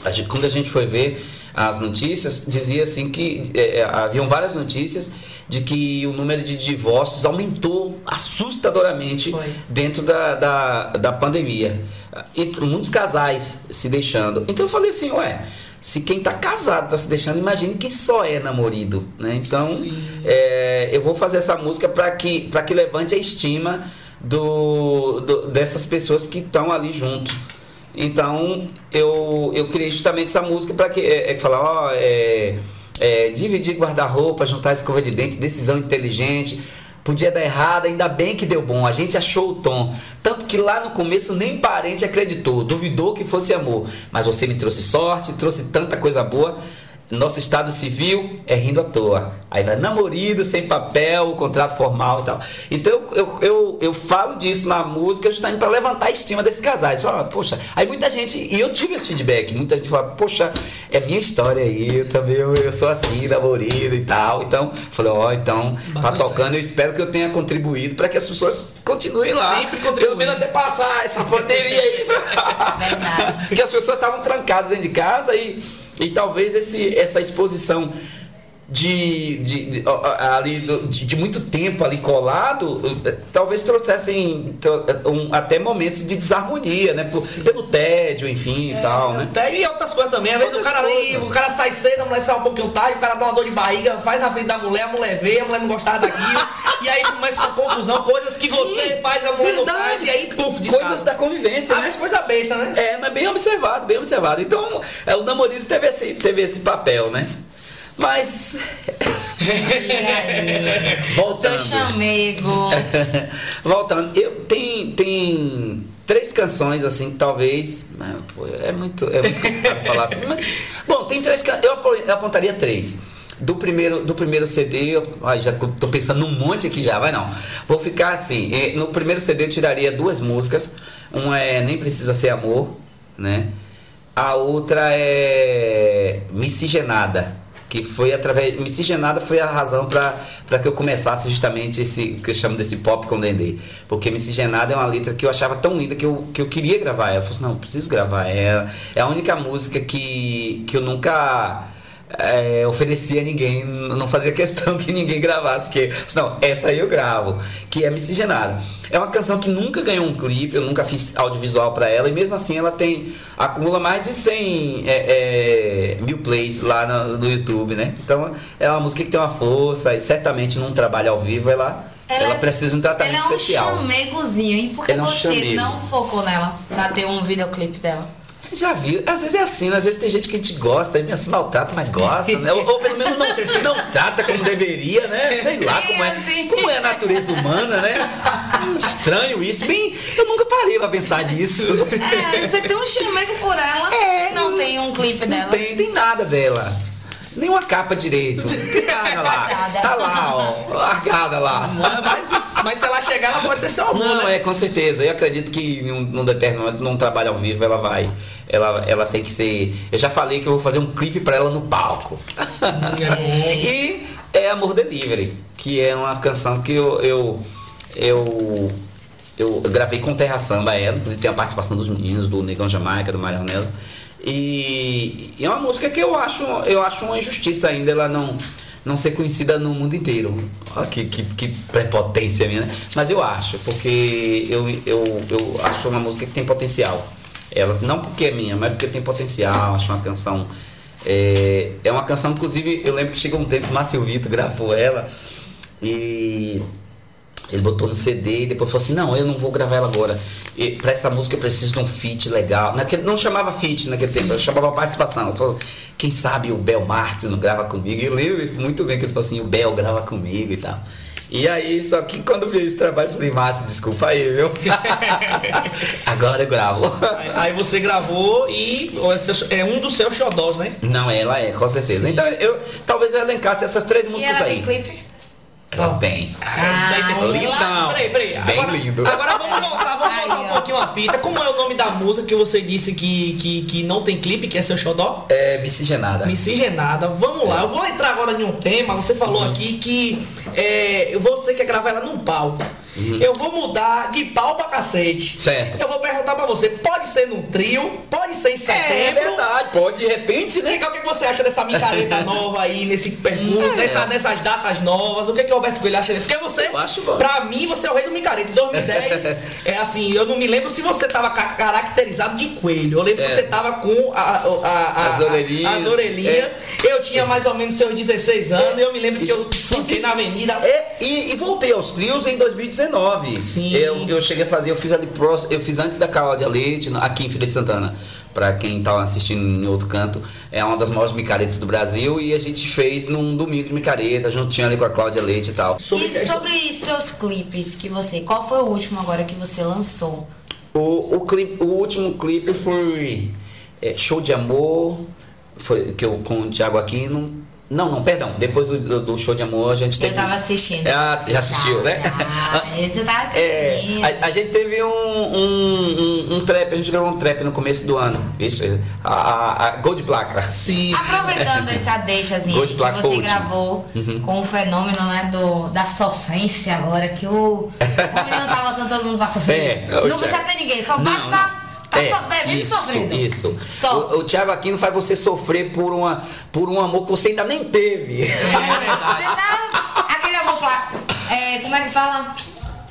A gente- quando a gente foi ver as notícias, dizia assim que é, haviam várias notícias de que o número de divórcios aumentou assustadoramente Foi. dentro da, da, da pandemia. E muitos casais se deixando. Então eu falei assim, ué, se quem tá casado tá se deixando, imagine quem só é namorido, né? Então, é, eu vou fazer essa música para que, pra que levante a estima do, do- dessas pessoas que estão ali junto. Então, eu, eu criei justamente essa música para que, é, é, que fala, ó, é, é, dividir guarda-roupa, juntar escova de dente, decisão inteligente. Podia dar errado, ainda bem que deu bom. A gente achou o tom. Tanto que lá no começo nem parente acreditou, duvidou que fosse amor. Mas você me trouxe sorte, trouxe tanta coisa boa. Nosso estado civil é rindo à toa. Aí vai namorido, sem papel, contrato formal e tal. Então eu, eu, eu, eu falo disso na música justamente para levantar a estima desses casais. Fala, poxa, aí muita gente, e eu tive esse feedback, muita gente fala, poxa, é minha história aí, eu também eu, eu sou assim, namorido e tal. Então, falei, ó, oh, então, tá tocando, eu espero que eu tenha contribuído para que as pessoas continuem lá. Sempre contribuindo. Pelo menos até passar essa pandemia aí. <laughs> Verdade. <laughs> Porque as pessoas estavam trancadas dentro de casa e e talvez esse, essa exposição de, de, de, ali, de, de, muito tempo ali colado, eh, talvez trouxessem um, até momentos de desarmonia, né? Por, pelo tédio, enfim é, e tal, né? Tédio e outras coisas também. Às vezes o cara ali, o cara sai cedo, a mulher sai um pouquinho tarde, o cara dá uma dor de barriga, faz na frente da mulher, a mulher vê, a mulher não gostava daquilo, <laughs> e aí começa uma confusão, coisas que Sim, você faz, a mulher verdade. não faz, e aí, puf, descarga. Coisas da convivência, ah, né? Mas coisa besta, né? É, mas bem observado, bem observado. Então, é, o namorido teve esse, teve esse papel, né? Mas. <laughs> Voltando. Seu chamego. <laughs> Voltando, eu tem, tem três canções assim que talvez. Né, é muito, é muito complicado falar assim. Mas, bom, tem três eu, eu apontaria três. Do primeiro, do primeiro CD, eu ai, já tô pensando num monte aqui já, vai não. Vou ficar assim. No primeiro CD eu tiraria duas músicas. Uma é Nem Precisa Ser Amor, né? A outra é Miscigenada que foi através miscigenada foi a razão para que eu começasse justamente esse que eu chamo desse pop com Dendê. Porque miscigenada é uma letra que eu achava tão linda que eu, que eu queria gravar. Ela eu falei não preciso gravar. Ela é a única música que, que eu nunca é, oferecia a ninguém, não fazia questão que ninguém gravasse, que não, essa aí eu gravo, que é Miscigenada. É uma canção que nunca ganhou um clipe, eu nunca fiz audiovisual para ela, e mesmo assim ela tem, acumula mais de 100 é, é, mil plays lá no, no, YouTube, né? Então é uma música que tem uma força, e certamente num trabalho ao vivo ela, ela, ela precisa de um tratamento especial. Ela é um chamegozinho, e por que é você não focou nela pra ter um videoclipe dela? Já viu? Às vezes é assim, né? às vezes tem gente que a gente gosta, e se maltrata, mas gosta, né? Ou, ou, pelo menos não, não trata como deveria, né? Sei lá como é, assim. como é a natureza humana, né? Estranho isso. Bem, eu nunca parei pra pensar nisso. É, você tem um chamego por ela, é, não tem um clipe dela. Não tem, tem nada dela. Nem uma capa direito. <laughs> Nada lá. Tá lá, ó. Largada lá. Mas, mas se ela chegar, ela pode ser seu amor. Não, né? é, com certeza. Eu acredito que num, num determinado num trabalho ao vivo ela vai ela, ela tem que ser. Eu já falei que eu vou fazer um clipe para ela no palco. É. <laughs> e é Amor Delivery, que é uma canção que eu, eu, eu, eu gravei com Terra Samba ela, tem a participação dos meninos, do Negão Jamaica, do Marionelo. E, e é uma música que eu acho, eu acho uma injustiça ainda ela não não ser conhecida no mundo inteiro. Olha que, que, que prepotência minha, né? Mas eu acho, porque eu, eu, eu acho uma música que tem potencial. Ela, não porque é minha, mas porque tem potencial, acho uma canção. É, é uma canção, inclusive, eu lembro que chegou um tempo Márcio Vitor gravou ela e ele botou no CD e depois falou assim: Não, eu não vou gravar ela agora. E pra essa música eu preciso de um feat legal. Naquele, não chamava feat naquele Sim. tempo, eu chamava participação. Eu Quem sabe o Bel Martins não grava comigo? E eu lembro muito bem que ele falou assim: O Bel grava comigo e tal. E aí, só que quando vi esse trabalho, eu falei, Márcio, desculpa aí, viu? <laughs> Agora eu gravo. Aí, aí, você gravou e é um dos seus xodós, né? Não, ela é, com certeza. Sim. Então, eu talvez eu elencasse essas três músicas e ela aí. Tem clipe? Ela oh. tem. Ah, isso aí tem lindão. Peraí, peraí. Bem agora, lindo. Agora vamos voltar, vamos voltar um pouquinho a fita. Como é o nome da música que você disse que, que, que não tem clipe, que é seu xodó? É Miscigenada. Miscigenada. Vamos lá. Eu vou entrar agora em um tema. Você falou uhum. aqui que é, você quer gravar ela num palco. Uhum. Eu vou mudar de pau pra cacete. Certo. Eu vou perguntar pra você: pode ser num trio? Pode ser em setembro? É verdade, pode de repente, né? O que, você acha dessa micareta <laughs> nova aí, nesse percurso, é. nessa, nessas datas novas? O que, que o Roberto Coelho acha? Porque você, eu acho bom. pra mim, você é o rei do micareta. Em 2010, <laughs> é assim, eu não me lembro se você tava caracterizado de coelho. Eu lembro é. que você tava com a, a, a, as orelhinhas. As orelhinhas. É. Eu tinha mais ou menos seus 16 anos. e Eu me lembro que eu passei na avenida. É, e, e voltei aos trios em 2019. 2019. Sim. Eu, eu cheguei a fazer, eu fiz ali próximo, eu fiz antes da Cláudia Leite, aqui em Filha de Santana. Para quem está assistindo em outro canto, é uma das maiores micaretas do Brasil e a gente fez num domingo de micareta, juntinho ali com a Cláudia Leite e tal. E sobre seus clipes que você, qual foi o último agora que você lançou? O, o, clipe, o último clipe foi é, Show de Amor, foi que eu com o Thiago Aquino. Não, não, perdão. Depois do, do- do show de amor, a gente teve. Eu tava assistindo. Ah, já assistiu, né? <laughs> Esse eu tava É, assistindo. a, a gente teve um, um, um, um trap, a gente gravou um trap no começo do ano. Isso, a, a, a Gold Placa. Sim, sim. Aproveitando essa deixazinha Gold que Black você gravou Uhum. com o fenômeno né, do, da sofrência agora, que o, o menino tá botando todo mundo pra sofrer. É, não precisa ter ninguém, só Não, basta tá, tá É, e isso, sofrendo. Isso. O, o Thiago Aquino faz você sofrer por, uma, por um amor que você ainda nem teve. É verdade. Você tá. Aquele amor. Pla, é, como é que fala?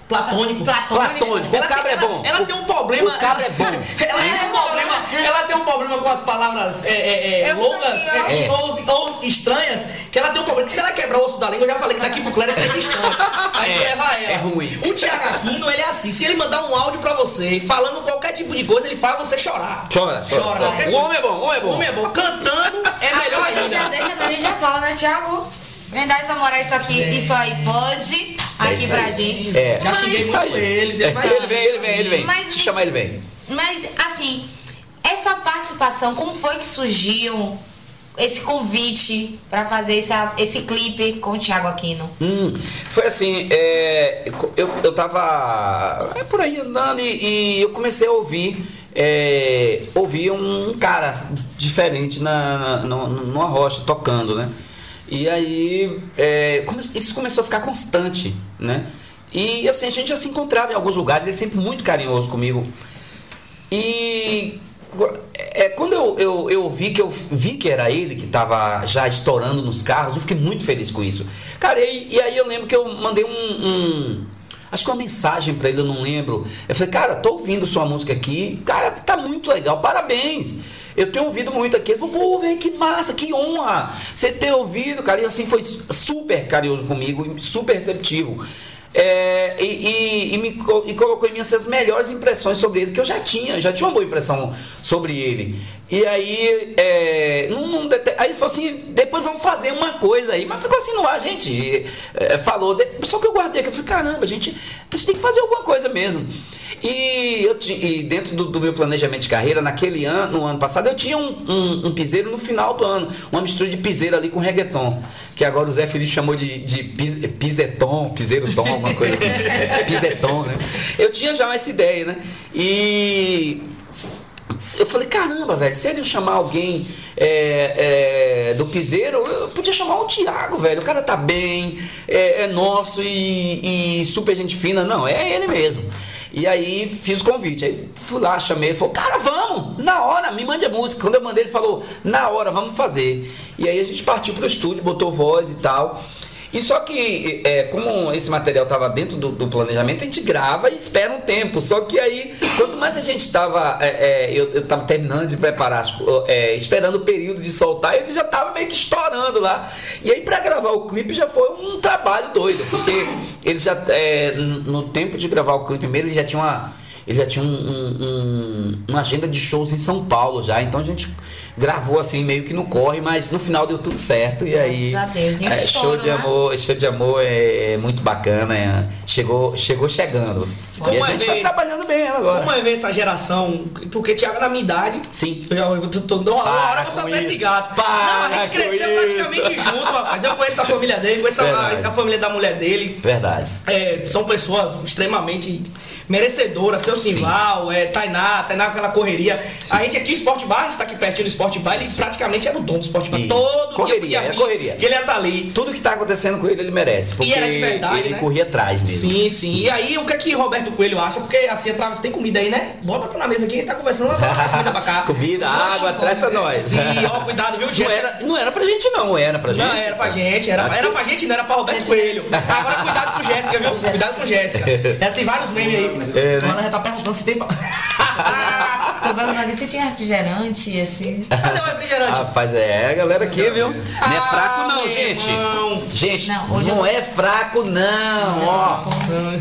Platônico. Platônico. Platônico. O cabra é bom. Ela, tem um problema. O cabra é bom. <laughs> Ela tem um problema. Ela tem um problema com as palavras é, é, é, longas é, ou, ou estranhas. Que ela tem um problema. Que se ela quebrar o osso da língua, eu já falei que daqui pro Cléris tem distância. Aí É, leva ela. é ruim. O Thiago Aquino, ele é assim. Se ele mandar um áudio pra você falando qualquer tipo de coisa, ele faz você chorar. Chora, chora. Chora. chora. O homem é bom, o homem é O bom. homem é bom. Cantando é melhor Agora a gente já ainda. deixa, a gente já fala, né, Thiago? Vem dar essa moral, isso aqui, É. isso aí pode É aqui isso pra aí. gente. É. Já muito aí. ele. É, mas- Ele vem, ele vem, ele vem. Mas, Se chama ele vem. Mas, assim, essa participação, como foi que surgiu esse convite pra fazer essa, esse clipe com o Thiago Aquino? Hum, foi assim, é, eu, eu tava é, por aí andando e, e eu comecei a ouvir, é, ouvir um cara diferente na, na, no- numa rocha, tocando, né? E aí é, isso começou a ficar constante, né? E assim, a gente já se encontrava em alguns lugares, ele é sempre muito carinhoso comigo. E é, quando eu, eu, eu vi que eu vi que era ele que estava já estourando nos carros, eu fiquei muito feliz com isso. Cara, e, e aí eu lembro que eu mandei um. um- acho que uma mensagem para ele, eu não lembro. Eu falei, cara, tô ouvindo sua música aqui, cara, tá muito legal, parabéns. Eu tenho ouvido muito aqui. Ele falou, pô, velho, que massa, que honra você ter ouvido, cara. E assim foi super carinhoso comigo, super receptivo. É, e, e- e me e colocou em mim essas melhores impressões sobre ele, que eu já tinha, já tinha uma boa impressão sobre ele. E aí, é, aí ele falou assim: depois vamos fazer uma coisa aí. Mas ficou assim no ar, gente. é, falou, só que eu guardei aqui. Eu falei: caramba, a gente, a gente tem que fazer alguma coisa mesmo. E, eu, e dentro do, do meu planejamento de carreira, naquele ano, no ano passado, eu tinha um, um, um piseiro no final do ano, uma mistura de piseiro ali com reggaeton, que agora o Zé Felipe chamou de, de pis, piseton, piseiro tom, alguma coisa assim. <laughs> piseton, né? Eu tinha já essa ideia, né? E eu falei, caramba, velho, se ele chamar alguém é, é, do piseiro, eu podia chamar o Thiago, velho. O cara tá bem, é, é nosso e, e super gente fina. Não, é ele mesmo. E aí fiz o convite. Aí fui lá, chamei, ele falou, cara, vamos, na hora, me mande a música. Quando eu mandei, ele falou, na hora, vamos fazer. E aí a gente partiu pro estúdio, botou voz e tal. E só que, é, como esse material estava dentro do, do planejamento, a gente grava e espera um tempo. Só que aí, quanto mais a gente estava. eu estava terminando de preparar, é, esperando o período de soltar, ele já estava meio que estourando lá. E aí, para gravar o clipe, já foi um trabalho doido, porque ele já. é, no tempo de gravar o clipe mesmo, ele já tinha uma. Ele já tinha um- um- um- uma agenda de shows em São Paulo já, então a gente gravou assim meio que no corre, mas no final deu tudo certo e aí Graças a Deus. E é, show estouro, de né? amor, show de amor é, muito bacana, é, chegou, chegou chegando. Como e a é gente ver- tá trabalhando bem ela agora. Como é ver essa geração? Porque Thiago, na minha idade, Sim. eu já eu tô, tô, uma hora eu soltar esse gato. Para Não, a gente cresceu isso. praticamente junto, rapaz. Eu conheço a família dele, conheço a, a família da mulher dele. Verdade. É, são pessoas extremamente merecedoras. Seu Simval, é, Tainá, Tainá com aquela correria. A gente aqui, o Sport Bar, a gente tá aqui pertinho do Sport Bar, ele praticamente era o dono do Sport Bar. Todo Correria, dia podia é vir, correria. Que ele ia estar ali. Tudo que tá acontecendo com ele, ele merece. Porque era de verdade, ele né? corria atrás mesmo. Sim, sim. E aí, o que é que Roberto Coelho acha? Porque assim, atrás tem comida aí, né? Bora botar na mesa aqui, a gente tá conversando, <laughs> comida pra cá. Comida, água, pra nós. E ó, cuidado, viu, Não Jéssica? era, não era pra gente, não. Era pra gente. Não, era pra gente, era, era pra gente, não era pra Roberto Coelho. Agora cuidado com Jéssica, viu? Cuidado com Jéssica. Ela <laughs> tem vários memes aí. É, né? Ela já tá perguntando se tem. <laughs> aqui se tinha refrigerante, assim. Cadê o refrigerante? Rapaz, é, a galera aqui, viu? Não é Ah, fraco, não, gente. irmão. Gente, Não, não, hoje eu- é fraco, não. Ó.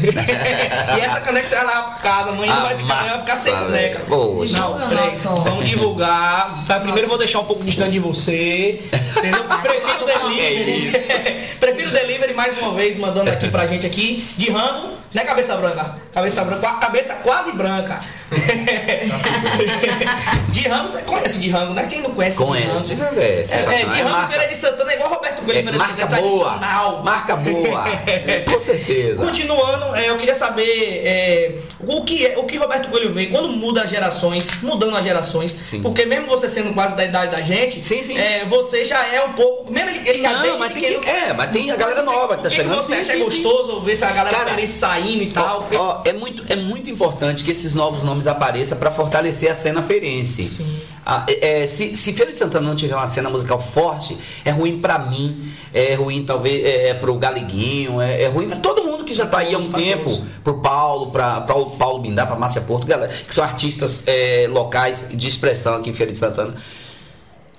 <laughs> e essa caneca você vai lá pra casa, amanhã não vai ficar, vai ficar sem caneca. Poxa. Não, nosso- vamos divulgar. Tá, primeiro eu vou deixar um pouco distante de você. Entendeu? Prefiro o delivery. <laughs> Prefiro o delivery mais uma vez, mandando aqui pra gente aqui, de rango, né, cabeça branca? Cabeça branca, cabeça quase branca. <laughs> <laughs> de Rango, você conhece de Rango, né? Quem não conhece Conhece, de de Rango? Rango é É, é, de É Rango marca- Feira de Santana é igual Roberto Coelho, é Feira de marca Santana, é boa, tradicional. marca boa, <laughs> É, com certeza. Continuando, é, eu queria saber é, o, que é, o que Roberto Coelho vê quando muda as gerações, mudando as gerações, Sim. porque mesmo você sendo quase da idade da gente, Sim, sim. é, você já é um pouco. Mesmo ele, ele já Não, desde mas tem pequeno- que- é, mas tem a galera nova que tá chegando, você acha gostoso ver se a galera Cara, saindo e tal? Ó, é, muito, é muito importante que esses novos nomes apareçam para fortalecer a cena feirense. É, é, se, se Feira de Santana não tiver uma cena musical forte, é ruim pra mim, é ruim talvez é, pro Galeguinho, é, é ruim pra todo mundo que já tá aí há um tempo, todos. pro Paulo, pra, pra o Paulo Bindá, pra Márcia Porto, galera, que são artistas é, locais de expressão aqui em Feira de Santana.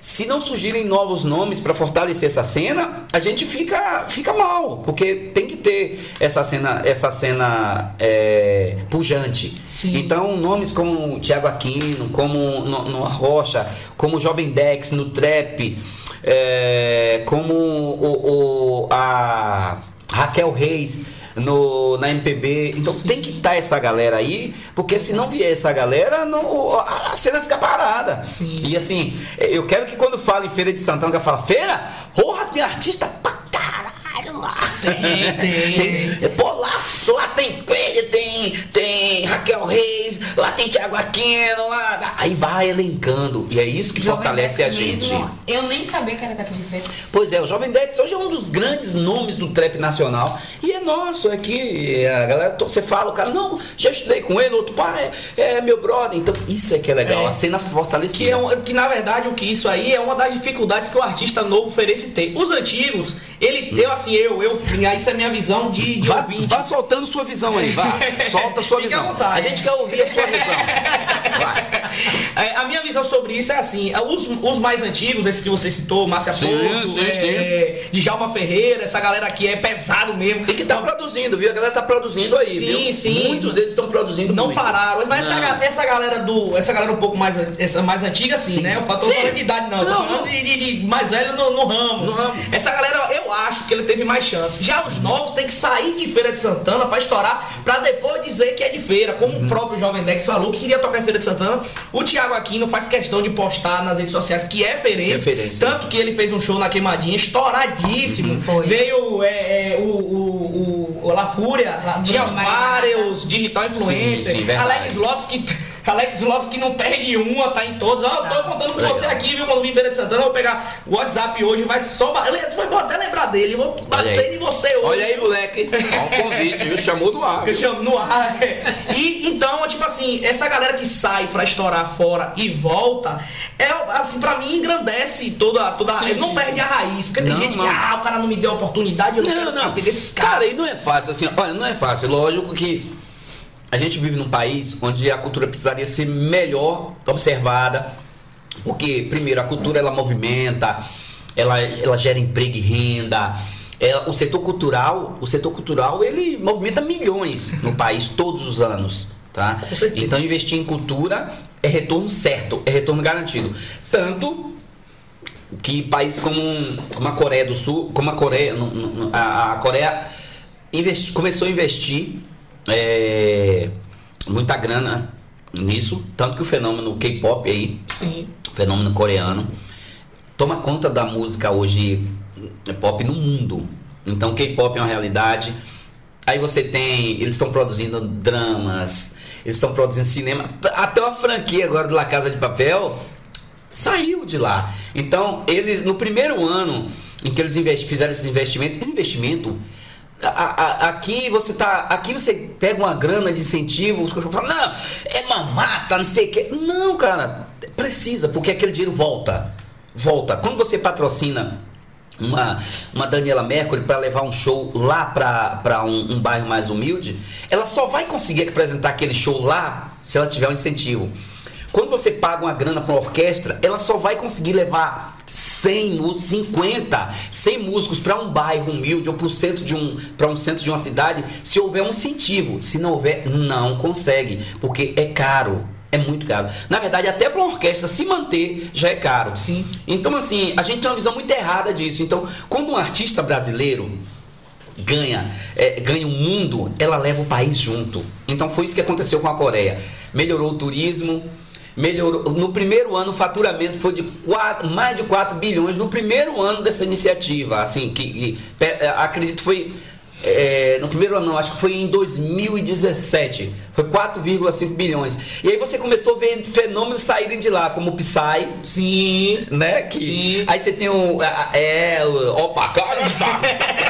Se não surgirem novos nomes para fortalecer essa cena, a gente fica, fica mal, porque tem que ter essa cena, essa cena é, pujante. Sim. Então, nomes como Tiago Aquino, como no, no Rocha, como Jovem Dex no trap, é, como o, o- a Raquel Reis no, na MPB. Então Sim. tem que estar essa galera aí, porque se não vier essa galera, não, a a cena fica parada. Sim. E assim, eu quero que quando fala em Feira de Santana, que fala, feira, porra, tem artista pra caralho lá. Tem, tem. Pô, lá, lá tem Coelho, tem, tem Raquel Reis, lá tem Tiago Aquino, lá. Aí vai elencando. E é isso que Jovem fortalece a Dex gente. mesmo, eu nem sabia que era de Feira. Pois é, o Jovem Dex hoje é um dos grandes nomes do trap nacional. E é nosso aqui. A galera, você fala, o cara, não, já estudei com ele, outro pai, é, meu brother. Então, isso é que é legal, É. a cena fortalecida. Que, é um- que na verdade o que isso aí é uma das dificuldades que o artista novo oferece tem. Os antigos, ele, eu assim, eu, eu, isso é minha visão de, de Vá, ouvinte. vá soltando sua visão aí, vá. <laughs> Solta a sua Fique à visão. vontade. A gente quer ouvir a sua <laughs> visão. Vai. É, a minha visão sobre isso é assim: é, os, os mais antigos, esses que você citou, Márcia Porto, sim, é, sim. é, Djalma Ferreira, essa galera aqui é pesado mesmo. Tem que estar produzindo, viu? A galera tá produzindo aí, Sim, viu? sim. Muitos deles estão produzindo Não muito. pararam, mas essa, Não. essa galera do. Essa galera um pouco mais, essa mais antiga, sim, Sim. né? Eu tô Sim. falando de idade, não. Eu tô Não, falando não. de, de- de mais velho no, no ramo. No ramo. Essa galera, eu acho que ele teve mais chance. Já os novos tem que sair de Feira de Santana pra estourar, pra depois dizer que é de feira. Como Uhum. o próprio Jovem Dex falou que queria tocar em Feira de Santana. O Thiago Aquino faz questão de postar nas redes sociais que é feirense. É. Tanto que ele fez um show na Queimadinha, estouradíssimo. Uhum. Foi. Veio é, é, o, o, o, o La Fúria, La- tinha vários digital influencers. Sim, sim, verdade. Alex Lopes que Alex Lopes que não perde uma, tá em todos. Ó, eu tô contando com Legal. você aqui, viu? Quando vim em Feira de Santana, eu vou pegar o WhatsApp hoje, vai só. vou até lembrar dele, eu vou bater em você hoje. Olha aí, moleque. Ó, o convite, viu? Chamou do ar. Eu chamo no ar. E então, tipo assim, essa galera que sai pra estourar fora e volta, é assim, pra mim engrandece toda, toda Sim, ele não sim. perde a raiz. Porque tem Não, gente não. que, ah, o cara não me deu a oportunidade, eu não, Não, quero não. caras. Cara, e não é fácil assim. Olha, não é fácil. Lógico que a gente vive num país onde a cultura precisaria ser melhor observada. Porque, primeiro, a cultura ela movimenta, ela, ela gera emprego e renda. É, o setor cultural, o setor cultural, ele movimenta milhões no país todos os anos, tá? Então investir em cultura é retorno certo, é retorno garantido. Tanto que países como, como a Coreia do Sul, como a Coreia, a Coreia investi- começou a investir é, muita grana nisso, tanto que o fenômeno K-pop aí, Sim. fenômeno coreano, toma conta da música hoje é, pop no mundo. Então K-pop é uma realidade. Aí você tem, eles estão produzindo dramas, eles estão produzindo cinema, até uma franquia agora do La Casa de Papel saiu de lá. Então, eles no primeiro ano em que eles fizeram esse investimento, investimento a- a- aqui você tá, aqui você pega uma grana de incentivo, você fala, não, é mamata, não sei o que. Não, cara, precisa, porque aquele dinheiro volta. Volta. Quando você patrocina uma, uma Daniela Mercury para levar um show lá para um, um bairro mais humilde, ela só vai conseguir apresentar aquele show lá se ela tiver um incentivo. Quando você paga uma grana para uma orquestra, ela só vai conseguir levar 100, músicos, 50, 100 músicos para um bairro humilde ou para centro de um para um centro de uma cidade, se houver um incentivo. Se não houver, não consegue, porque é caro. É muito caro. Na verdade, até para uma orquestra se manter já é caro. Sim. Então, assim, a gente tem uma visão muito errada disso. Então, quando um artista brasileiro ganha, é, ganha o mundo, ela leva o país junto. Então foi isso que aconteceu com a Coreia. Melhorou o turismo, melhorou. No primeiro ano, o faturamento foi de quatro, mais de 4 bilhões no primeiro ano dessa iniciativa. Assim, que, que é, acredito foi. É, no primeiro ano, não, acho que foi em 2017. Foi 4,5 bilhões. E aí você começou a ver fenômenos saírem de lá, como o Psy. Sim. Né? Que, Sim. Aí você tem o. É, o. Opa, caramba! <laughs>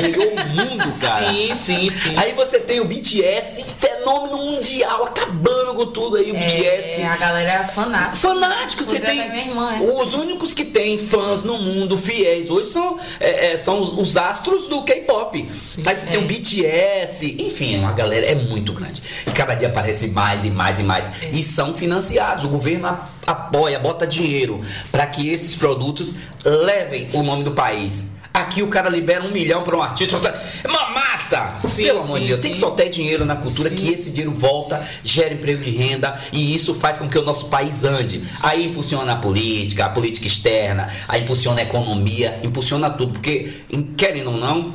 Ganhou o mundo, cara. Sim, sim, sim. Aí você tem o BTS, fenômeno mundial, acabando com tudo aí, o BTS. É, a galera é fanática. Fanático, você tem. é minha irmã, é. Os únicos que têm fãs no mundo fiéis hoje são, é, é, são os, os astros do K-pop. Aí você tem É. o BTS, enfim, uma galera é muito grande. E cada dia aparece mais e mais e mais. É. E são financiados. O governo apoia, bota dinheiro para que esses produtos levem o nome do país. Aqui o cara libera um milhão para um artista. É uma mata! Sim, Pelo amor de Deus, tem que soltar dinheiro na cultura, Sim. que esse dinheiro volta, gera emprego de renda e isso faz com que o nosso país ande. Aí impulsiona a política, a política externa, aí impulsiona a economia, impulsiona tudo, porque querendo ou não,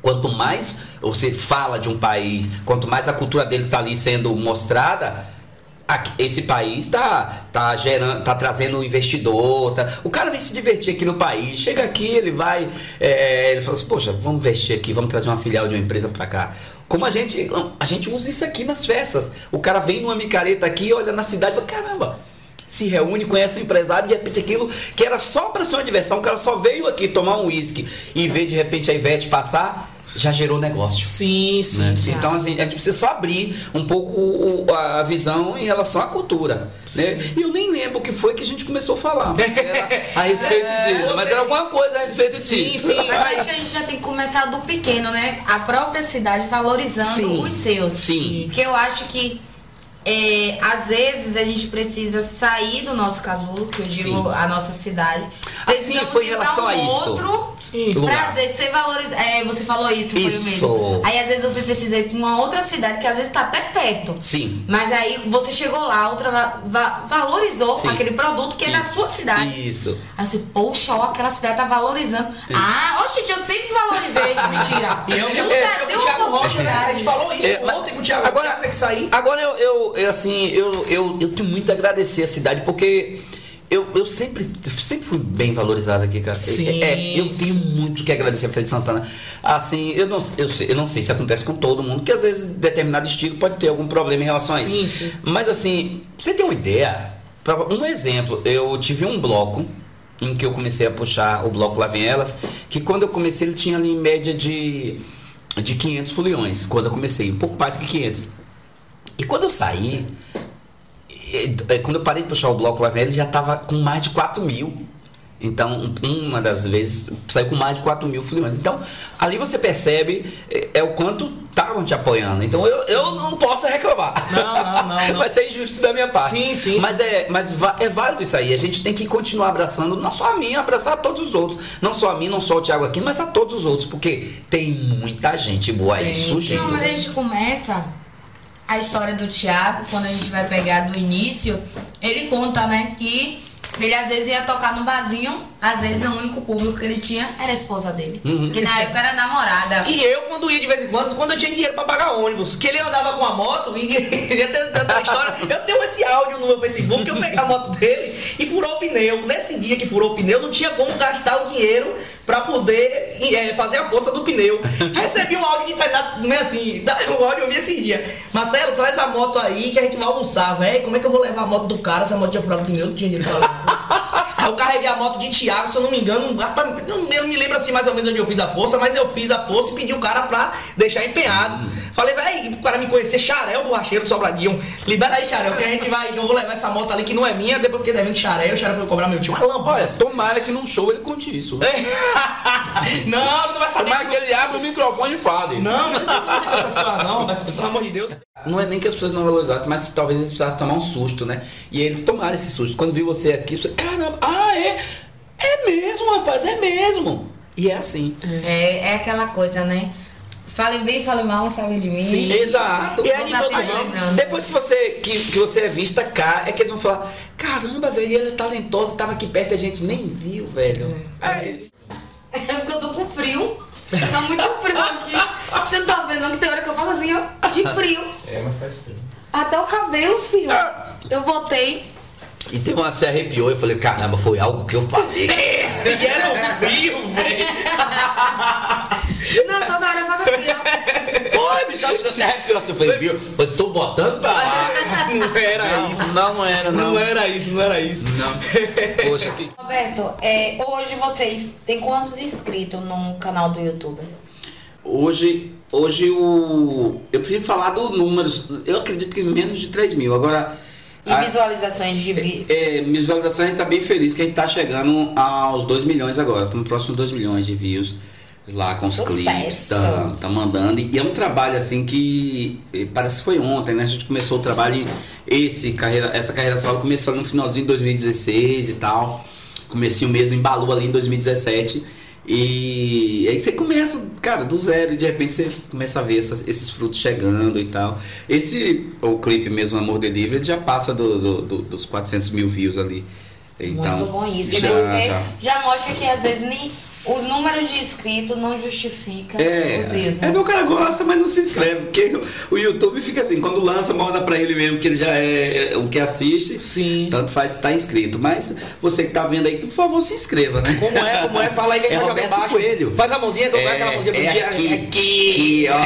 quanto mais você fala de um país, quanto mais a cultura dele está ali sendo mostrada, esse país está tá gerando, tá trazendo um investidor, tá- o cara vem se divertir aqui no país, chega aqui, ele vai, é, ele fala assim, poxa, vamos investir aqui, vamos trazer uma filial de uma empresa para cá. Como a gente, a gente usa isso aqui nas festas. O cara vem numa micareta aqui, olha na cidade e fala, caramba, se reúne, conhece um empresário, de repente aquilo que era só para ser uma diversão, o cara só veio aqui tomar um uísque e ver de repente a Ivete passar, já gerou negócio. Sim, sim, né? sim. Então, assim, a gente precisa só abrir um pouco o- a visão em relação à cultura. Né? E eu nem lembro o que foi que a gente começou a falar. Mas era <laughs> a respeito É, disso. Mas era alguma coisa a respeito Sim, disso. sim. Mas acho que a gente já tem que começar do pequeno, né? A própria cidade valorizando Sim. os seus. Sim. Porque eu acho que é, às vezes a gente precisa sair do nosso casulo, que eu digo Sim. a nossa cidade. Assim, Precisamos foi em ir pra relação um a isso. outro Sim. Pra às vezes ser valorizado. É, você falou isso, foi Isso. o mesmo. Aí às vezes você precisa ir pra uma outra cidade que às vezes tá até perto. Sim. Mas aí você chegou lá, a outra va- va- valorizou Sim. aquele produto que é da Isso. sua cidade. Isso. Aí você, poxa, ó, aquela cidade tá valorizando. Ah, oxe, eu sempre valorizei. <laughs> Mentira. E eu, eu, Nunca eu, deu o Thiago Rocha, né? A gente oportunidade. falou isso É, mas- ontem com o Thiago. agora- Agora tem que sair. Agora eu, eu, eu, assim, eu, eu, eu tenho muito a agradecer a cidade, porque eu, eu sempre, sempre fui bem valorizado aqui, cara. Sim, É, eu sim. tenho muito que agradecer a Feira de Santana. Assim, eu não, eu, sei, eu não sei se acontece com todo mundo, que às vezes determinado estilo pode ter algum problema em relação a isso. Sim, sim. Mas assim, pra você ter uma ideia, um exemplo, eu tive um bloco em que eu comecei a puxar o bloco Lá Vem Elas, que quando eu comecei ele tinha ali em média de, de 500 foliões, quando eu comecei, um pouco mais que 500. E quando eu saí, e- quando eu parei de puxar o bloco Lá ele já estava com mais de 4 mil. Então, uma das vezes saiu com mais de 4 mil foliões. Então, ali você percebe é, é o quanto estavam te apoiando. Então, eu, eu não posso reclamar. Não, não, não, <laughs> não. Vai ser injusto da minha parte. Sim, sim, Mas, é, mas é válido isso aí. A gente tem que continuar abraçando, não só a mim, abraçar todos os outros. Não só a mim, não só o Thiago aqui, mas a todos os outros. Porque tem muita gente boa aí surgindo. Não, mas a gente começa a história do Thiago, quando a gente vai pegar do início, ele conta, né, que ele às vezes ia tocar no barzinho, às vezes o único público que ele tinha era a esposa dele. Uhum. Que na época era namorada. E eu, quando ia de vez em quando, quando eu tinha dinheiro pra pagar ônibus, que ele andava com a moto, e ia ter tanta história. Eu tenho esse áudio no meu Facebook, que eu peguei a moto dele e furou o pneu. Nesse dia que furou o pneu, não tinha como gastar o dinheiro pra poder eh, fazer a força do pneu. <laughs> Recebi um áudio de treinado, meio assim, o áudio eu vi esse dia. Marcelo, traz a moto aí que a gente vai almoçar, velho. Como é que eu vou levar a moto do cara se a moto tinha furado o pneu? Não tinha dinheiro pra levar. Aí eu carreguei a moto de Thiago, se eu não me engano, não eu não me lembro assim mais ou menos onde eu fiz a força, mas eu fiz a força e pedi o cara pra deixar empenhado. Falei, velho, o cara me conhecer, Xarel, borracheiro do Sobradinho. Libera aí, Xarel, que a gente vai, eu vou levar essa moto ali que não é minha, depois eu fiquei devendo Xarel, o Xarel foi cobrar meu tio. Uma lâmpada. Olha, tomara que num show ele conte isso. <laughs> não, não vai saber. Tomara que ele abra o microfone e fale. Não, não, não, não, não essas coisas não, Roberto, pelo amor de Deus. Não é nem que as pessoas não valorizassem, mas talvez eles precisassem tomar um susto, né? E eles tomaram esse susto. Quando viu você aqui, você, caramba, ah, é? É mesmo, rapaz, é mesmo. E é assim. É, é aquela coisa, né? Falem bem, falem mal, sabem de mim. Sim. Exato. E é mundo. lembrando. Depois que você, que, que você é vista cá, é que eles vão falar: caramba, velho, ela é talentosa, tava aqui perto e a gente nem viu, velho. É isso. É porque eu tô com frio. Tá muito frio aqui. Você não tá vendo que tem hora que eu falo assim, ó, de frio. <laughs> É, mas faz frio. Até o cabelo, filho. Eu botei. E tem uma que você arrepiou e eu falei, caramba, foi algo que eu falei. <laughs> E era ao vivo, velho. <laughs> Não, toda hora eu faço assim, ó. Foi, bicho, acho que você arrepiou. Assim, eu falei, viu? Eu tô botando pra lá. Não era Não, isso. não era, não. Não era isso, não era isso. Não. Poxa, que... Roberto, é, hoje vocês têm quantos inscritos no canal do YouTube? Hoje, hoje o... eu prefiro falar dos números. Eu acredito que menos de 3 mil. Agora, E visualizações de vídeo? é, visualização a gente tá bem feliz que a gente tá chegando aos 2 milhões agora. Estamos próximo de 2 milhões de views lá com os Sucesso. clipes. Tá, tá mandando. E é um trabalho assim que parece que foi ontem, né? A gente começou o trabalho esse carreira, essa carreira solo começou no finalzinho de 2016 e tal. Comecei o mesmo embalou ali em 2017. E aí você começa, cara, do zero e de repente você começa a ver essas- esses frutos chegando e tal. Esse, o clipe mesmo, Amor Delivery, já passa do- do- do- dos 400 mil views ali. Então, Muito bom isso, já, porque já. já mostra que às vezes nem os números de inscritos não justificam É, os views. é porque o cara gosta, mas não se inscreve. Porque o YouTube fica assim, quando lança, manda pra ele mesmo que ele já é o que assiste. Sim. Tanto faz estar inscrito. Mas você que tá vendo aí, por favor, se inscreva, né? Como é, como é? Fala aí que É Roberto embaixo. Coelho. Faz a mãozinha, que eu aquela mãozinha pro é dia. aqui, aqui, ó.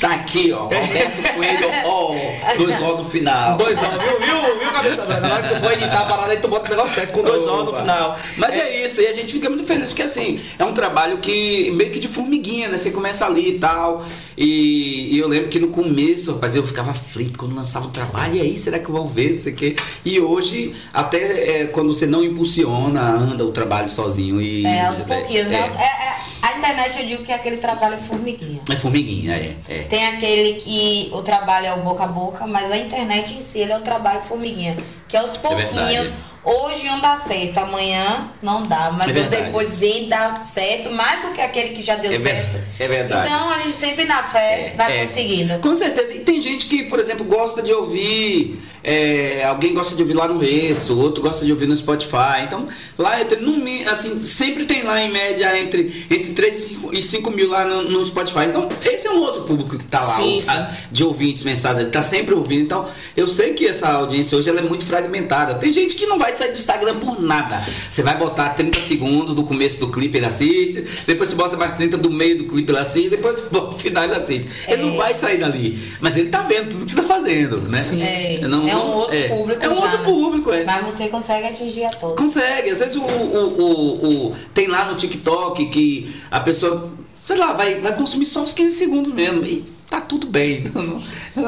tá aqui, ó. Roberto Coelho, ó. Dois ó no final. Dois ó, viu, viu, viu, cabeça velha? Na hora que tu for editar a parada aí, tu bota o negócio certo, com dois ó no final. Mas é. isso, e a gente fica muito feliz, porque assim, é um trabalho que meio que de formiguinha, né? Você começa ali e tal. E, e eu lembro que no começo, rapaz, eu ficava aflito quando lançava o trabalho, e aí, será que vão ver? Não sei o quê. E hoje, até é, quando você não impulsiona, anda o trabalho sozinho. E, É, aos pouquinhos. É? É, é, a internet eu digo que é aquele trabalho formiguinha. é formiguinha, é. é. Tem aquele que o trabalho é o boca a boca, mas a internet em si ele é o trabalho formiguinha. Que aos pouquinhos. Hoje um dá certo, amanhã não dá. Mas É depois vem e dá certo, mais do que aquele que já deu É, ver- certo. é verdade. Então a gente sempre na fé É, vai é. conseguindo. Com certeza. E tem gente que, por exemplo, gosta de ouvir. É, alguém gosta de ouvir lá no Exo, outro gosta de ouvir no Spotify. Então, lá eu tenho, no assim, sempre tem lá em média entre, entre 3 e 5, e 5 mil lá no, no Spotify. Então, esse é um outro público que tá lá, Sim, o- sim. a- de ouvintes, mensagens, ele tá sempre ouvindo. Então, eu sei que essa audiência hoje ela é muito fragmentada. Tem gente que não vai sair do Instagram por nada. Você vai botar 30 segundos do começo do clipe, ele assiste, depois você bota mais 30 do meio do clipe, ele assiste, depois você <laughs> bota o final, ele assiste. Ele É. não vai sair dali, mas ele tá vendo tudo que você tá fazendo, né? Sim. É, Não- é um outro é. público. É um já, outro né? público, é. Mas você consegue atingir a todos. Consegue, às vezes o, o, o- o- tem lá no TikTok que a pessoa, sei lá, vai, vai consumir só uns 15 segundos mesmo. E tá tudo bem. <laughs> Não, não-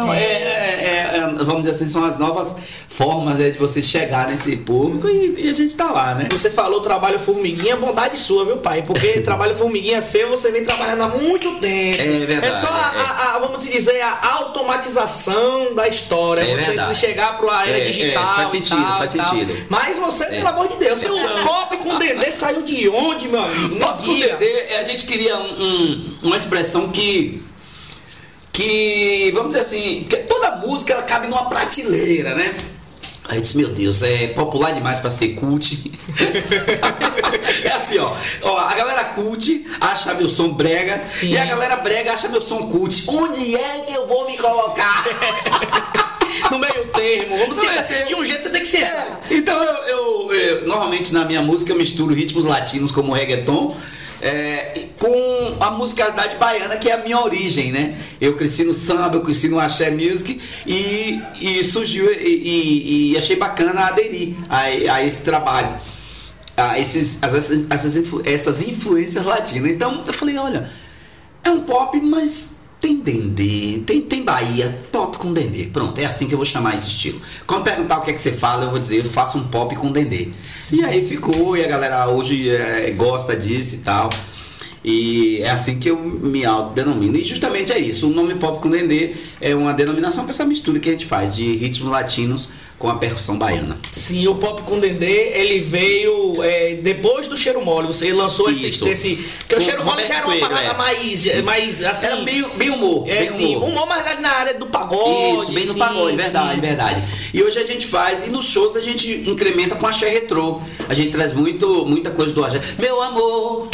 não, é, é- é- vamos dizer assim, são as novas formas né, de você chegar nesse público e, e a gente tá lá, né? Você falou trabalho formiguinha, bondade sua, viu, pai? Porque <laughs> trabalho formiguinha seu, você vem trabalhando há muito tempo. É verdade, É só, a, é. a- a- vamos dizer, a automatização da história. É você verdade. chegar para era É, é, digital. faz sentido, tal, faz tal. sentido. Mas você, É. pelo amor de Deus, seu copo com dendê saiu de onde, meu amigo? <laughs> Papo com. Dedê, a gente queria um- um- uma expressão que. Que, vamos dizer assim, porque toda música ela cabe numa prateleira, né? Aí disse, meu Deus, é popular demais pra ser cult. <laughs> é assim, ó, ó. A galera cult acha meu som brega Sim. e a galera brega acha meu som cult. Onde é que eu vou me colocar? <laughs> No meio termo. Vamos ser, termo. de um jeito você tem que ser. Então eu, eu- eu, normalmente na minha música eu misturo ritmos latinos como reggaeton é, com a musicalidade baiana que é a minha origem, né? Eu cresci no samba, eu cresci no axé music e, e surgiu e, e- achei bacana aderir a, a esse trabalho. A esses, as- essas, essas, influ- essas influências latinas. Então eu falei, olha, é um pop, mas tem dendê, tem, tem Bahia, com dendê. Pronto, é assim que eu vou chamar esse estilo. Quando perguntar o que é que você fala, eu vou dizer, eu faço um pop com dendê. E aí ficou, e a galera hoje é, gosta disso e tal. E é assim que eu me autodenomino. E justamente é isso. O nome Pop com Dendê é uma denominação para essa mistura que a gente faz de ritmos latinos com a percussão baiana. Sim, o Pop com Dendê, ele veio é, depois do Cheiro Mole. Você lançou esse, esse. Porque o Com Cheiro Mole já era uma parada é. mais, mais assim. Era bem, bem humor. é, bem sim, humor. humor mais na área do pagode. Isso, bem no sim, pagode, verdade, sim. verdade. E hoje a gente faz, e nos shows a gente incrementa com axé retrô. A gente traz muito, muita coisa do axé. Meu amor,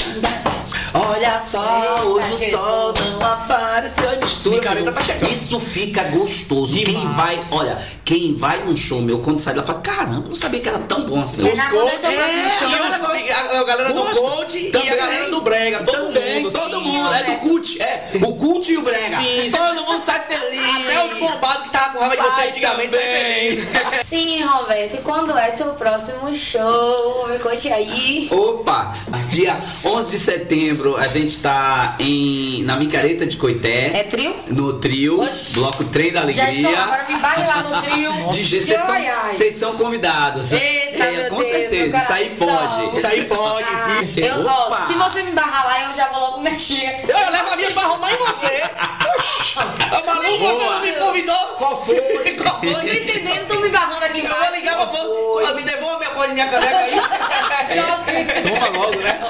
Olha só, Eita, hoje o sol não apareceu. Aí mistura. Micareta tá chegando. Isso fica gostoso. Quem vai, Demais. olha, quem vai num show meu, quando sai lá, fala: caramba, não sabia que era tão bom assim. É na Coach, Aconteceu é, e os- e a, a galera do coach e a galera do brega, todo Também, mundo. todo sim. mundo. É do cult, é. O cult e o brega. Sim, sim. Todo mundo sai feliz. Até os bombados que tava com raiva de você antigamente saem felizes. <laughs> Sim, Roberto. E quando é seu próximo show? Me conte aí. Opa, dia 11 de setembro a gente tá em, na Micareta de Coité, É trio? no trio, Oxi. bloco Trem da Já estou, Alegria. agora me lá no trio. <laughs> De G, vocês são, vocês são convidados. Eita, É, meu com Deus, certeza, isso aí pode. Isso aí pode. Ah, eu, ó, se você me barrar lá, eu já vou logo mexer. Eu levo a minha pra arrumar em você. <laughs> Oxi, <laughs> a maluco, você não me convidou? Qual foi? <laughs> Qual Tô foi? entendendo, tô me barrando aqui Eu embaixo. vou ligar pra fã. Me devolva minha minha caneca aí. <laughs> Toma logo, né?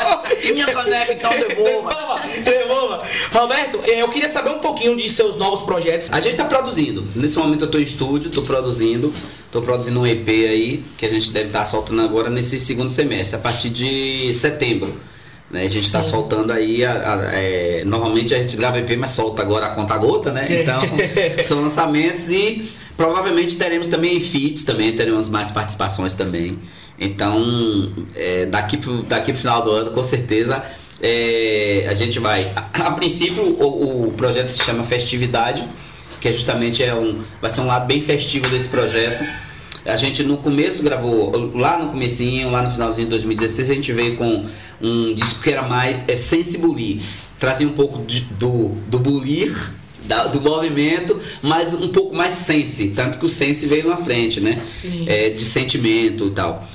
E minha caneca então devolva. Devolva, devolva. Roberto, eh, eu queria saber um pouquinho de seus novos projetos. A gente tá produzindo. Nesse momento eu tô em estúdio, tô produzindo. Tô produzindo um EP aí, que a gente deve estar soltando agora nesse segundo semestre, a partir de setembro. Né? A gente tá Sim. soltando aí, a- a- é, normalmente a gente grava EP, mas solta agora a conta gota, né? Então, <laughs> são lançamentos e provavelmente teremos também feats também, teremos mais participações também. Então, é, daqui, pro, daqui pro final do ano, com certeza, é, a gente vai. A, a princípio, o, o projeto se chama Festividade, que é justamente é um, vai ser um lado bem festivo desse projeto. A gente no começo gravou, lá no comecinho, lá no finalzinho de 2016, a gente veio com um disco que era mais é, sensibulir, trazia um pouco de- do, do bulir, do movimento, mas um pouco mais sense, tanto que o sense veio na frente, né? Sim. É, de sentimento e tal.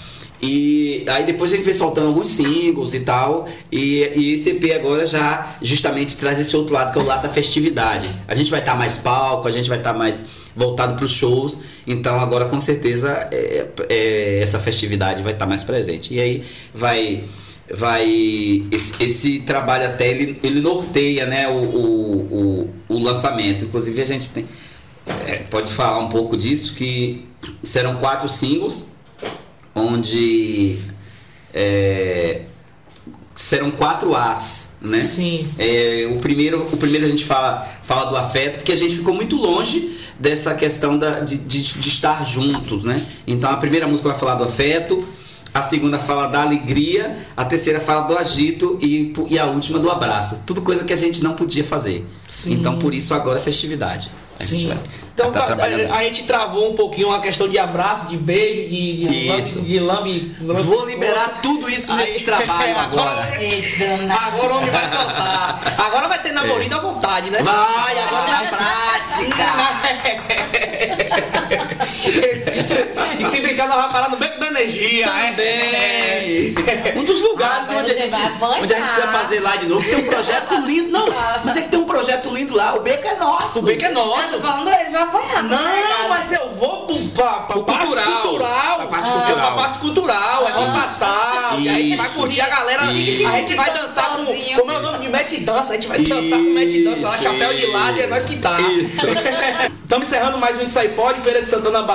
E aí depois a gente veio soltando alguns singles e tal, e, e esse EP agora já justamente traz esse outro lado, que é o lado da festividade. A gente vai estar mais palco, a gente vai estar mais voltado para os shows, então agora com certeza é, é, essa festividade vai estar mais presente. E aí vai vai esse, esse trabalho até ele, ele norteia né o, o, o, o lançamento inclusive a gente tem é, pode falar um pouco disso que serão quatro singles onde é, serão quatro As, né? Sim. É, o primeiro, o primeiro a gente fala, fala do afeto, porque a gente ficou muito longe dessa questão da, de, de, de estar juntos, né? Então a primeira música vai falar do afeto, a segunda fala da alegria, a terceira fala do agito e, e a última do abraço. Tudo coisa que a gente não podia fazer. Sim. Então por isso agora é festividade. A Sim. Então tá tá- trabalhando a, isso. gente travou um pouquinho a questão de abraço, de beijo, de, de Isso. lambe. De lambe, lambe- Vou liberar tudo isso nesse Aí- <laughs> trabalho agora. Agora o homem vai soltar. Agora vai ter namorinho à vontade, né? Vai, agora na prática! <laughs> e se brincar, nós vamos parar no beco da energia. Também. Um dos lugares Ah, onde a, gente, vai apanhar. onde a gente vai fazer lá de novo. Tem um projeto lindo. Não, mas é que tem um projeto lindo lá. O beco é nosso. O beco é Eu nosso. tô falando ele, vai apanhar. Não, mas eu vou pro- pra, pra Pro parte cultural. cultural. Pra parte É, cultural. pra parte cultural, é Ah. no Sassá. E a gente vai Isso. curtir a galera. Isso. A gente vai dançar com. Como é o nome de Mete Dança? A gente vai dançar com Mete Dança lá, Isso, chapéu de lado, e é nós que tá. Isso. <laughs> Estamos encerrando mais um Isso aí Pode, Feira de Santana, Bahia,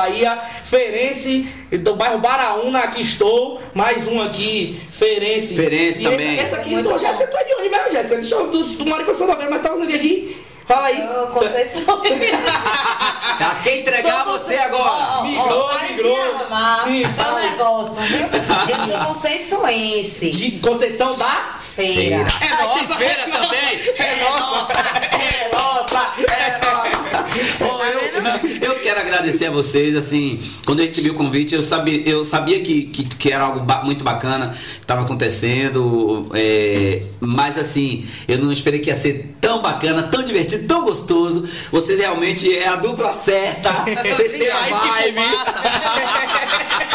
Ferense, do bairro Baraúna, aqui estou. Mais um aqui, Ferense. Ferense E também. Essa, essa aqui, Muito bom. Jéssica, tu é de onde mesmo, Jéssica? Deixa eu, tu, tu mora em da Vera, mas tá fazendo aqui. Fala aí. Ô, Conceição. <laughs> Ela quer entregar Sou você agora. Migrou, de migrou. Sim, seu fala. negócio, viu? Eu sou conceiçoense. De Conceição da Feira. É É nossa. nossa. feira também. É nossa, é nossa, é nossa. Bom, eu, eu quero agradecer a vocês, assim, quando eu recebi o convite, eu sabia, eu sabia que, que, que era algo ba- muito bacana, estava acontecendo, é, mas assim, eu não esperei que ia ser tão bacana, tão divertido, tão gostoso. Vocês realmente é a dupla certa, <laughs> vocês têm a vibe. <laughs>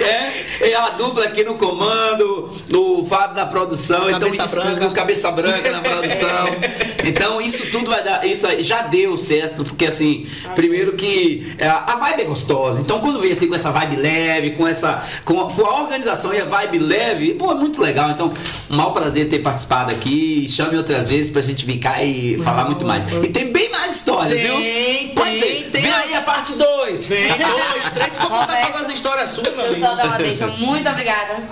É, é a dupla aqui no comando, o Fábio na produção, então Cabeça isso, branca. cabeça branca na produção. <laughs> Então isso tudo vai dar, isso aí já deu certo, porque assim, primeiro que é, a vibe é gostosa. Então quando vem assim com essa vibe leve, com essa com a, com a organização e a vibe leve, pô, é muito legal. Então, um mau prazer ter participado aqui. Chame outras vezes pra gente vir cá e falar muito mais. E tem bem mais histórias, viu? Tem, Pode tem, ser. tem. Vem aí a parte 2. Vem, dois, três, for contar todas as histórias suas, meu Eu só dar uma deixa. Muito obrigada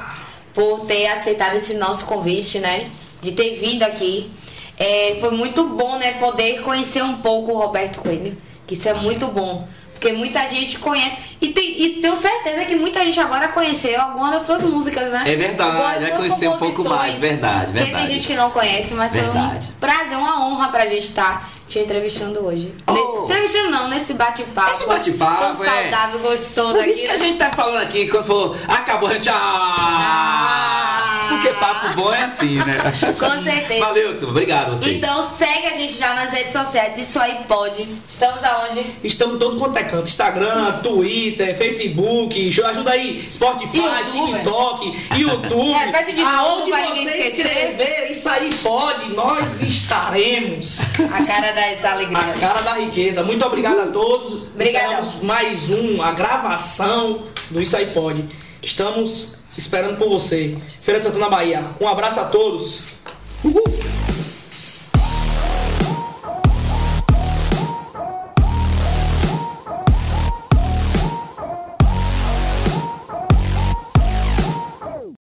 por ter aceitado esse nosso convite, né? de ter vindo aqui. É, foi muito bom, né, poder conhecer um pouco o Roberto Coelho, que isso é muito bom. Porque muita gente conhece. E, tem, e tenho certeza que muita gente agora conheceu alguma das suas músicas, né? É verdade, vai conhecer um pouco mais, verdade, Porque verdade. tem gente que não conhece, mas Verdade. foi um prazer, uma honra pra gente estar te entrevistando hoje. Oh. Ne- Entrevistando não, nesse bate-papo. Esse bate-papo, Tão é. saudável, gostoso Por aqui. isso que a né? gente tá falando aqui, quando for, acabou, gente. Ah! Porque papo bom é assim, né? Com certeza. Valeu, obrigado a vocês. Então segue a gente já nas redes sociais, isso aí pode. Estamos aonde? Estamos todo quanto é canto. Instagram, Twitter, Facebook, ajuda aí. Spotify, YouTube. TikTok, YouTube. Repete de novo Aonde pra você ninguém esquecer. escrever, isso aí pode, nós estaremos. A cara dessa A alegria. cara da riqueza. Muito obrigado a todos. Encerramos mais um, a gravação do Isso Aí Pode. Estamos esperando por você. Feira de Santana, Bahia. Um abraço a todos. Uhul.